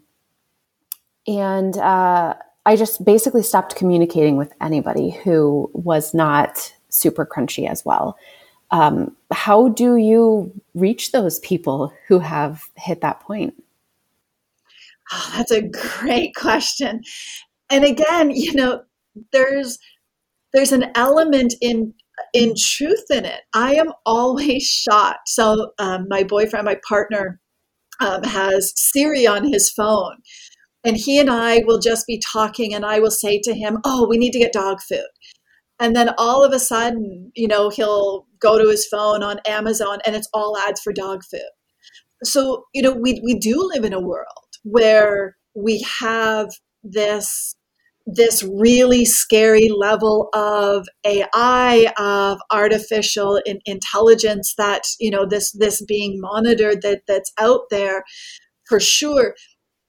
and uh, I just basically stopped communicating with anybody who was not super crunchy as well. Um, how do you reach those people who have hit that point? Oh, that's a great question. And again, you know, there's there's an element in in truth in it. I am always shocked. So um, my boyfriend, my partner, um, has Siri on his phone, and he and I will just be talking, and I will say to him, Oh, we need to get dog food. And then all of a sudden, you know, he'll go to his phone on Amazon and it's all ads for dog food. So, you know, we, we do live in a world where we have this this really scary level of AI, of artificial in, intelligence that, you know, this this being monitored that that's out there for sure.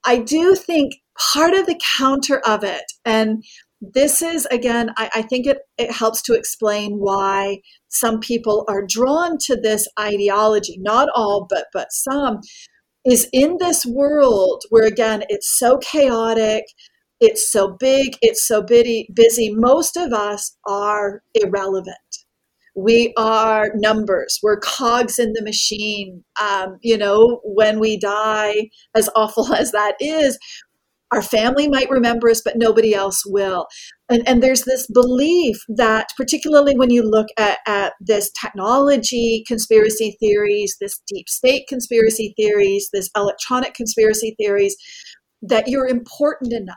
I do think part of the counter of it, and this is again, I, I think it, it helps to explain why some people are drawn to this ideology, not all, but but some, is in this world where again it's so chaotic, it's so big, it's so busy. Most of us are irrelevant. We are numbers. We're cogs in the machine. Um, you know when we die as awful as that is our family might remember us but nobody else will. And, and there's this belief that particularly when you look at, at this technology conspiracy theories this deep state conspiracy theories this electronic conspiracy theories that you're important enough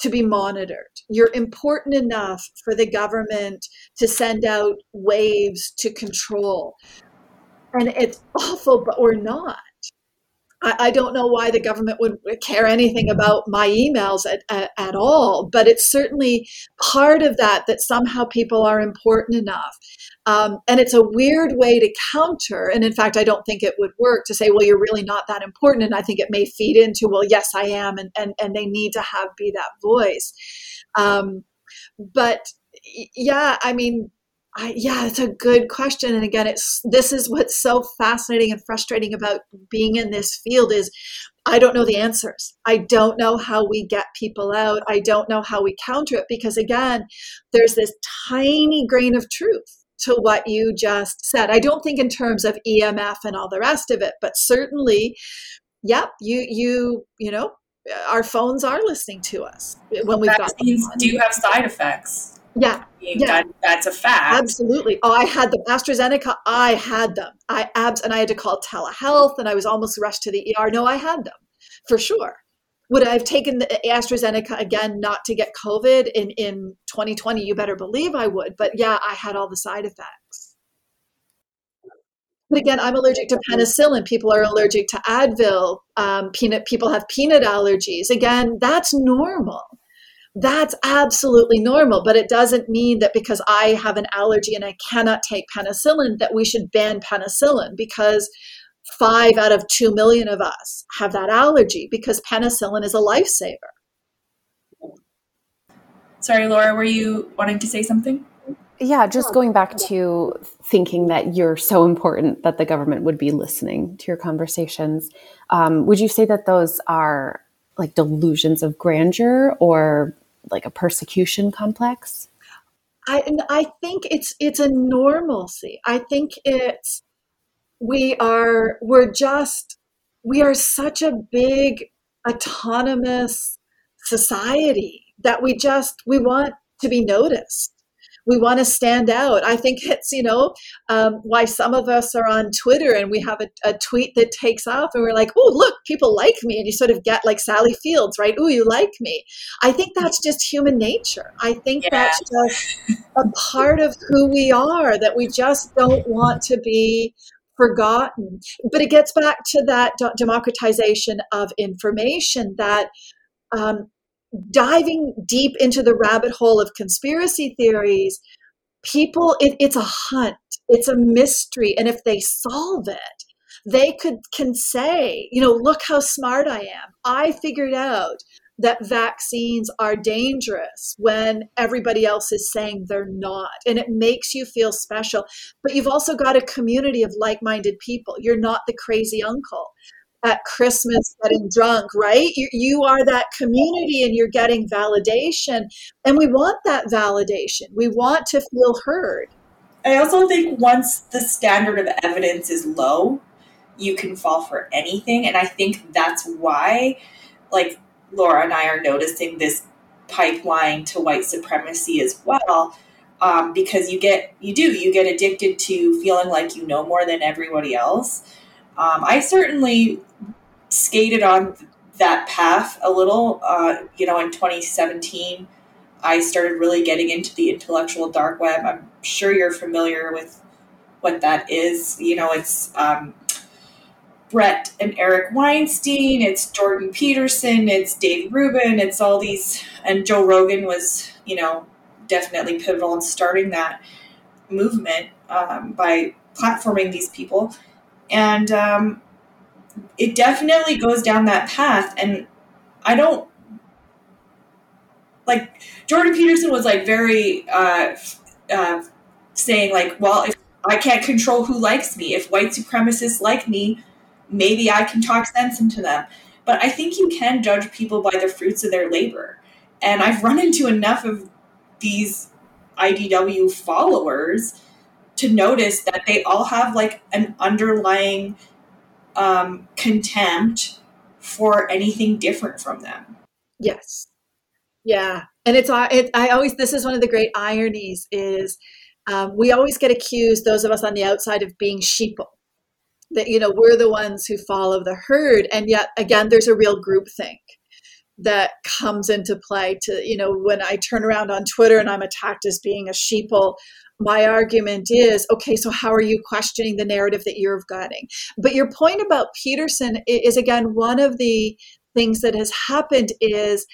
to be monitored. You're important enough for the government to send out waves to control. And it's awful, but we're not. I, I don't know why the government would care anything about my emails at, at, at all, but it's certainly part of that that somehow people are important enough. Um, and it's a weird way to counter. And in fact, I don't think it would work to say, well, you're really not that important. And I think it may feed into, well, yes, I am. And, and, and they need to have be that voice. Um, but yeah, I mean, I, yeah, it's a good question. And again, it's this is what's so fascinating and frustrating about being in this field is I don't know the answers. I don't know how we get people out. I don't know how we counter it because again, there's this tiny grain of truth to what you just said. I don't think in terms of EMF and all the rest of it, but certainly, yep, you you you know, our phones are listening to us when we've Vaccines got do have side effects. Yeah. yeah. That, that's a fact. Absolutely. Oh, I had the AstraZeneca. I had them. I abs and I had to call telehealth and I was almost rushed to the ER. No, I had them for sure. Would I have taken the AstraZeneca again not to get COVID in, in 2020? You better believe I would. But yeah, I had all the side effects. but again, I'm allergic to penicillin. People are allergic to Advil. Um, peanut people have peanut allergies. Again, that's normal. That's absolutely normal. But it doesn't mean that because I have an allergy and I cannot take penicillin that we should ban penicillin because five out of two million of us have that allergy because penicillin is a lifesaver. Sorry, Laura, were you wanting to say something? Yeah, just going back to thinking that you're so important that the government would be listening to your conversations. Um, would you say that those are like delusions of grandeur or like a persecution complex? I I think it's it's a normalcy. I think it's we are we're just we are such a big autonomous society that we just we want to be noticed we want to stand out. I think it's, you know, um, why some of us are on Twitter and we have a, a tweet that takes off and we're like, oh, look, people like me. And you sort of get like Sally Fields, right? Oh, you like me. I think that's just human nature. I think yeah. that's just a part of who we are that we just don't want to be forgotten. But it gets back to that democratization of information that um, diving deep into the rabbit hole of conspiracy theories, people, it, it's a hunt, it's a mystery. And if they solve it, they could can say, you know, look how smart I am. I figured out that vaccines are dangerous when everybody else is saying they're not. And it makes you feel special. But you've also got a community of like minded people. You're not the crazy uncle at Christmas getting drunk, right? You, you are that community and you're getting validation. And we want that validation. We want to feel heard. I also think once the standard of evidence is low, you can fall for anything. And I think that's why, like, Laura and I are noticing this pipeline to white supremacy as well. Um, because you get, you do, you get addicted to feeling like you know more than everybody else. Um, I certainly skated on that path a little. Uh, you know, in 2017, I started really getting into the intellectual dark web. I'm sure you're familiar with what that is. You know, it's um, Bret and Eric Weinstein, it's Jordan Peterson, it's Dave Rubin, it's all these, and Joe Rogan was, you know, definitely pivotal in starting that movement um, by platforming these people. And um, it definitely goes down that path. And I don't like Jordan Peterson was like very uh, uh, saying like, well, if I can't control who likes me, if white supremacists like me, maybe I can talk sense into them. But I think you can judge people by the fruits of their labor. And I've run into enough of these IDW followers to notice that they all have like an underlying um, contempt for anything different from them. Yes. Yeah. And it's, uh, it, I always, this is one of the great ironies is um, we always get accused, those of us on the outside, of being sheeple. That, you know, we're the ones who follow the herd. And yet, again, there's a real group think that comes into play to, you know, when I turn around on Twitter and I'm attacked as being a sheeple my argument is okay so how are you questioning the narrative that you're getting but your point about peterson is again one of the things that has happened is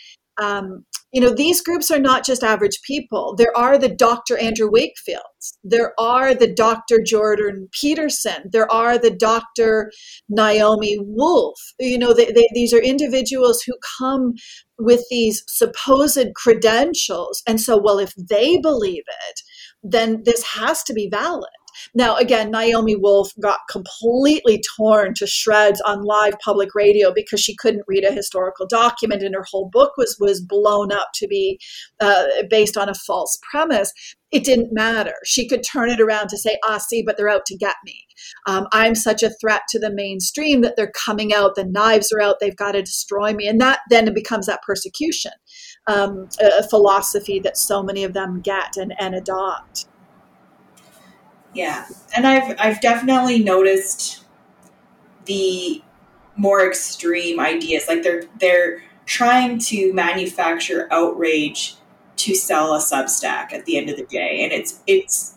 um, you know these groups are not just average people. There are the dr andrew wakefields. There are the dr jordan peterson. There are the dr naomi wolf. You know they, they, these are individuals who come with these supposed credentials. And so well if they believe it then this has to be valid. Now, again, Naomi Wolf got completely torn to shreds on live public radio because she couldn't read a historical document, and her whole book was was blown up to be uh, based on a false premise. It didn't matter. She could turn it around to say, "Ah, see, but they're out to get me. Um, I'm such a threat to the mainstream that they're coming out. The knives are out. They've got to destroy me." And that then it becomes that persecution um, a philosophy that so many of them get and, and adopt. Yeah, and I've I've definitely noticed the more extreme ideas. Like they're they're trying to manufacture outrage to sell a Substack at the end of the day, and it's it's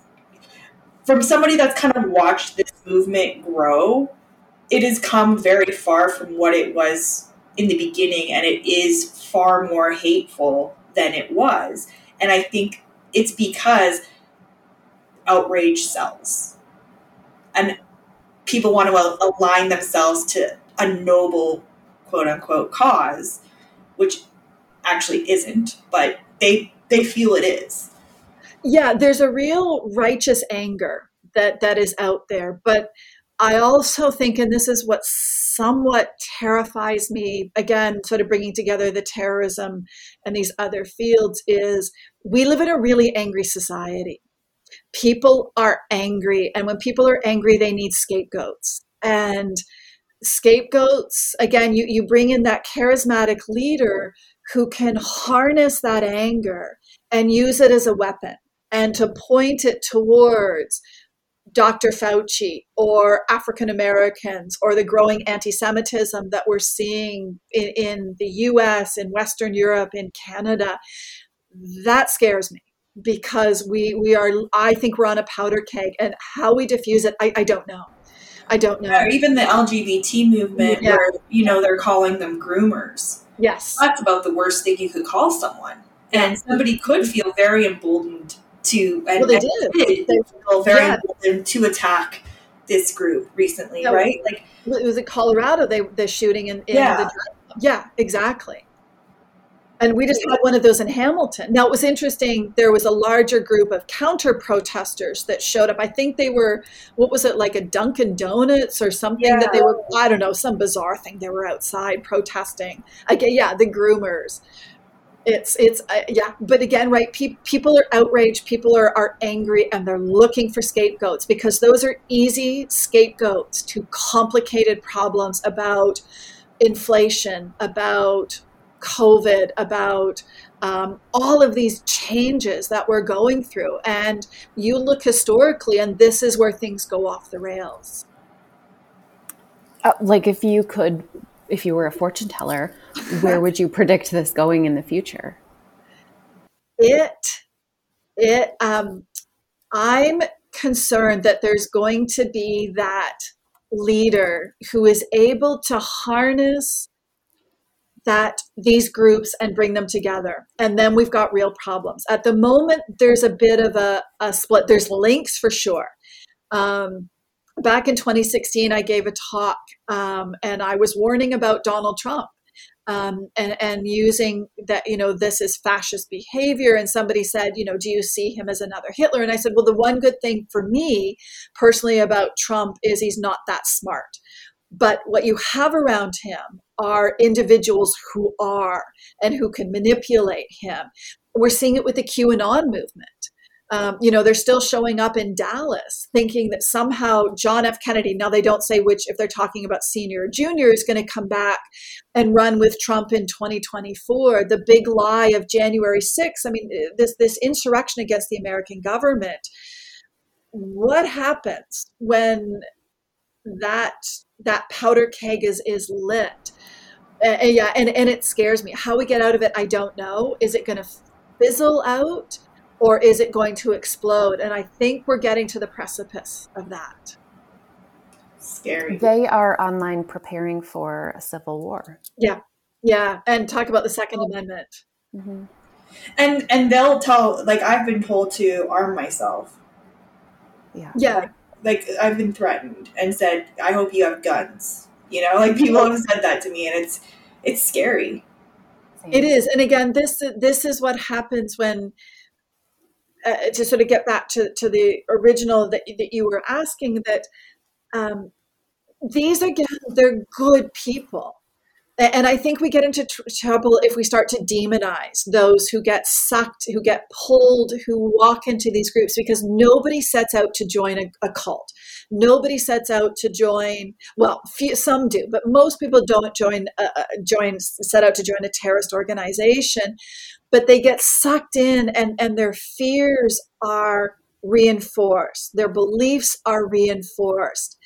from somebody that's kind of watched this movement grow, it has come very far from what it was in the beginning, and it is far more hateful than it was. And I think it's because outrage sells. And people want to align themselves to a noble, quote unquote, cause, which actually isn't, but they they feel it is. Yeah, there's a real righteous anger that that is out there, but I also think, and this is what somewhat terrifies me, again, sort of bringing together the terrorism and these other fields, is we live in a really angry society. People are angry, and when people are angry, they need scapegoats. And scapegoats, again, you, you bring in that charismatic leader who can harness that anger and use it as a weapon and to point it towards Dr. Fauci or African Americans or the growing anti Semitism that we're seeing in, in, the US, in Western Europe, in Canada, that scares me because we, we are, I think we're on a powder keg and how we diffuse it, I, I don't know. I don't know. Or even the LGBT movement yeah. where, you know, they're calling them groomers. Yes. That's about the worst thing you could call someone. And somebody could feel very emboldened to and, well, they did. did they feel very yeah. emboldened to attack this group recently, yeah, right? Like it was in Colorado. They the shooting in, in yeah. The, yeah, exactly. And we just had one of those in Hamilton. Now it was interesting. There was a larger group of counter protesters that showed up. I think they were, what was it, like a Dunkin' Donuts or something yeah. that they were, I don't know, some bizarre thing. They were outside protesting. Okay, yeah, the groomers it's it's uh, yeah but again right pe- people are outraged people are, are angry and they're looking for scapegoats because those are easy scapegoats to complicated problems about inflation about covid about um, all of these changes that we're going through and you look historically and this is where things go off the rails uh, like if you could if you were a fortune teller, where would you predict this going in the future? It, it, um, I'm concerned that there's going to be that leader who is able to harness that these groups and bring them together and then we've got real problems at the moment there's a bit of a, a split there's links for sure um, back in 2016, I gave a talk um, and I was warning about Donald Trump. Um, and, and using that, you know, this is fascist behavior. And somebody said, you know, do you see him as another Hitler? And I said, well, the one good thing for me personally about Trump is he's not that smart. But what you have around him are individuals who are and who can manipulate him. We're seeing it with the QAnon movement um, you know, they're still showing up in Dallas thinking that somehow John F. Kennedy, now they don't say which, if they're talking about senior or junior, is going to come back and run with Trump in 2024. The big lie of January 6th, I mean, this, this insurrection against the American government. What happens when that that powder keg is is lit? Uh, yeah, and, and it scares me. How we get out of it, I don't know. Is it going to fizzle out? or is it going to explode? And I think we're getting to the precipice of that. Scary. They are online preparing for a civil war. Yeah, yeah, and talk about the Second Amendment. Mm-hmm. And and they'll tell like I've been told to arm myself. Yeah. Yeah. Like, like I've been threatened and said, "I hope you have guns." You know, like people have said that to me, and it's it's scary. It is, and again, this this is what happens when uh, to sort of get back to, to the original that, that you were asking that um, these again they're good people and I think we get into tr- trouble if we start to demonize those who get sucked, who get pulled, who walk into these groups because nobody sets out to join a, a cult. Nobody sets out to join. Well, few, some do, but most people don't join. Uh, uh join set out to join a terrorist organization but they get sucked in and, and their fears are reinforced their beliefs are reinforced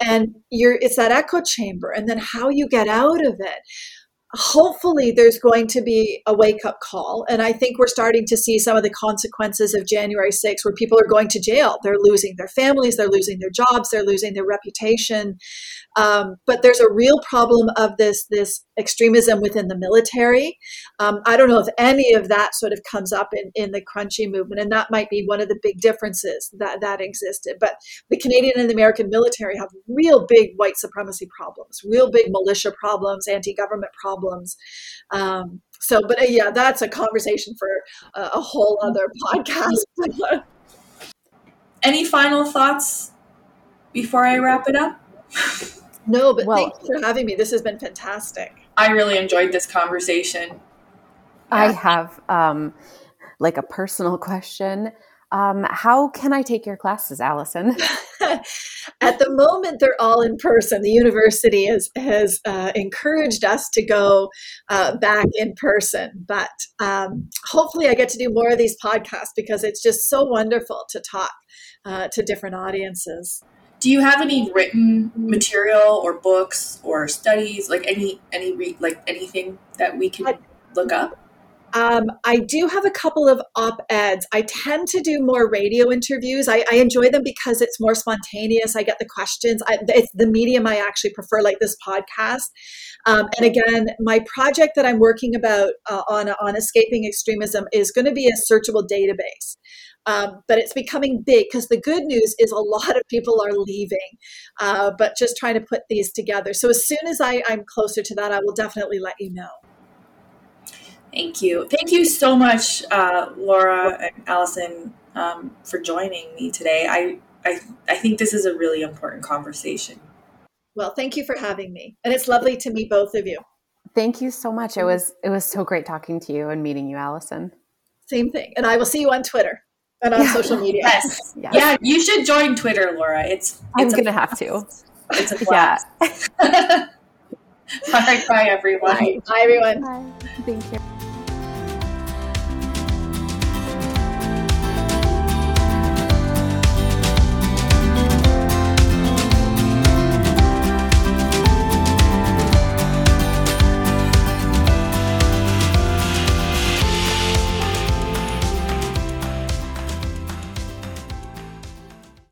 and you're it's that echo chamber and then how you get out of it hopefully there's going to be a wake up call. And I think we're starting to see some of the consequences of January 6th where people are going to jail. They're losing their families, they're losing their jobs, they're losing their reputation. Um, but there's a real problem of this this extremism within the military. Um, I don't know if any of that sort of comes up in, in the crunchy movement, and that might be one of the big differences that that existed. But the Canadian and the American military have real big white supremacy problems, real big militia problems, anti-government problems. Um, so, but uh, yeah, that's a conversation for uh, a whole other podcast. Any final thoughts before I wrap it up? No, but well, thank you for having me. This has been fantastic. I really enjoyed this conversation. I have um, like a personal question. Um, how can I take your classes, Allison? At the moment, they're all in person. The university has has uh, encouraged us to go uh, back in person, but um, hopefully, I get to do more of these podcasts because it's just so wonderful to talk uh, to different audiences do you have any written material or books or studies like any any re, like anything that we can I, look up um, I do have a couple of op eds. I tend to do more radio interviews. I, I, enjoy them because it's more spontaneous. I get the questions. I, it's the medium I actually prefer, like this podcast. Um, and again, my project that I'm working about uh, on on escaping extremism is going to be a searchable database. Um, but it's becoming big because the good news is a lot of people are leaving, uh, but just trying to put these together. So as soon as I, I'm closer to that, I will definitely let you know. Thank you. Thank you so much, uh, Laura and Allison, um, for joining me today. I, I, I think this is a really important conversation. Well, thank you for having me. And it's lovely to meet both of you. Thank you so much. It was it was so great talking to you and meeting you, Allison. Same thing. And I will see you on Twitter and on yeah. social media. Yes. yes. Yeah, you should join Twitter, Laura. It's, it's I'm gonna have to. It's a blast. Yeah. All right, bye everyone. Bye, bye everyone. Bye. Thank you.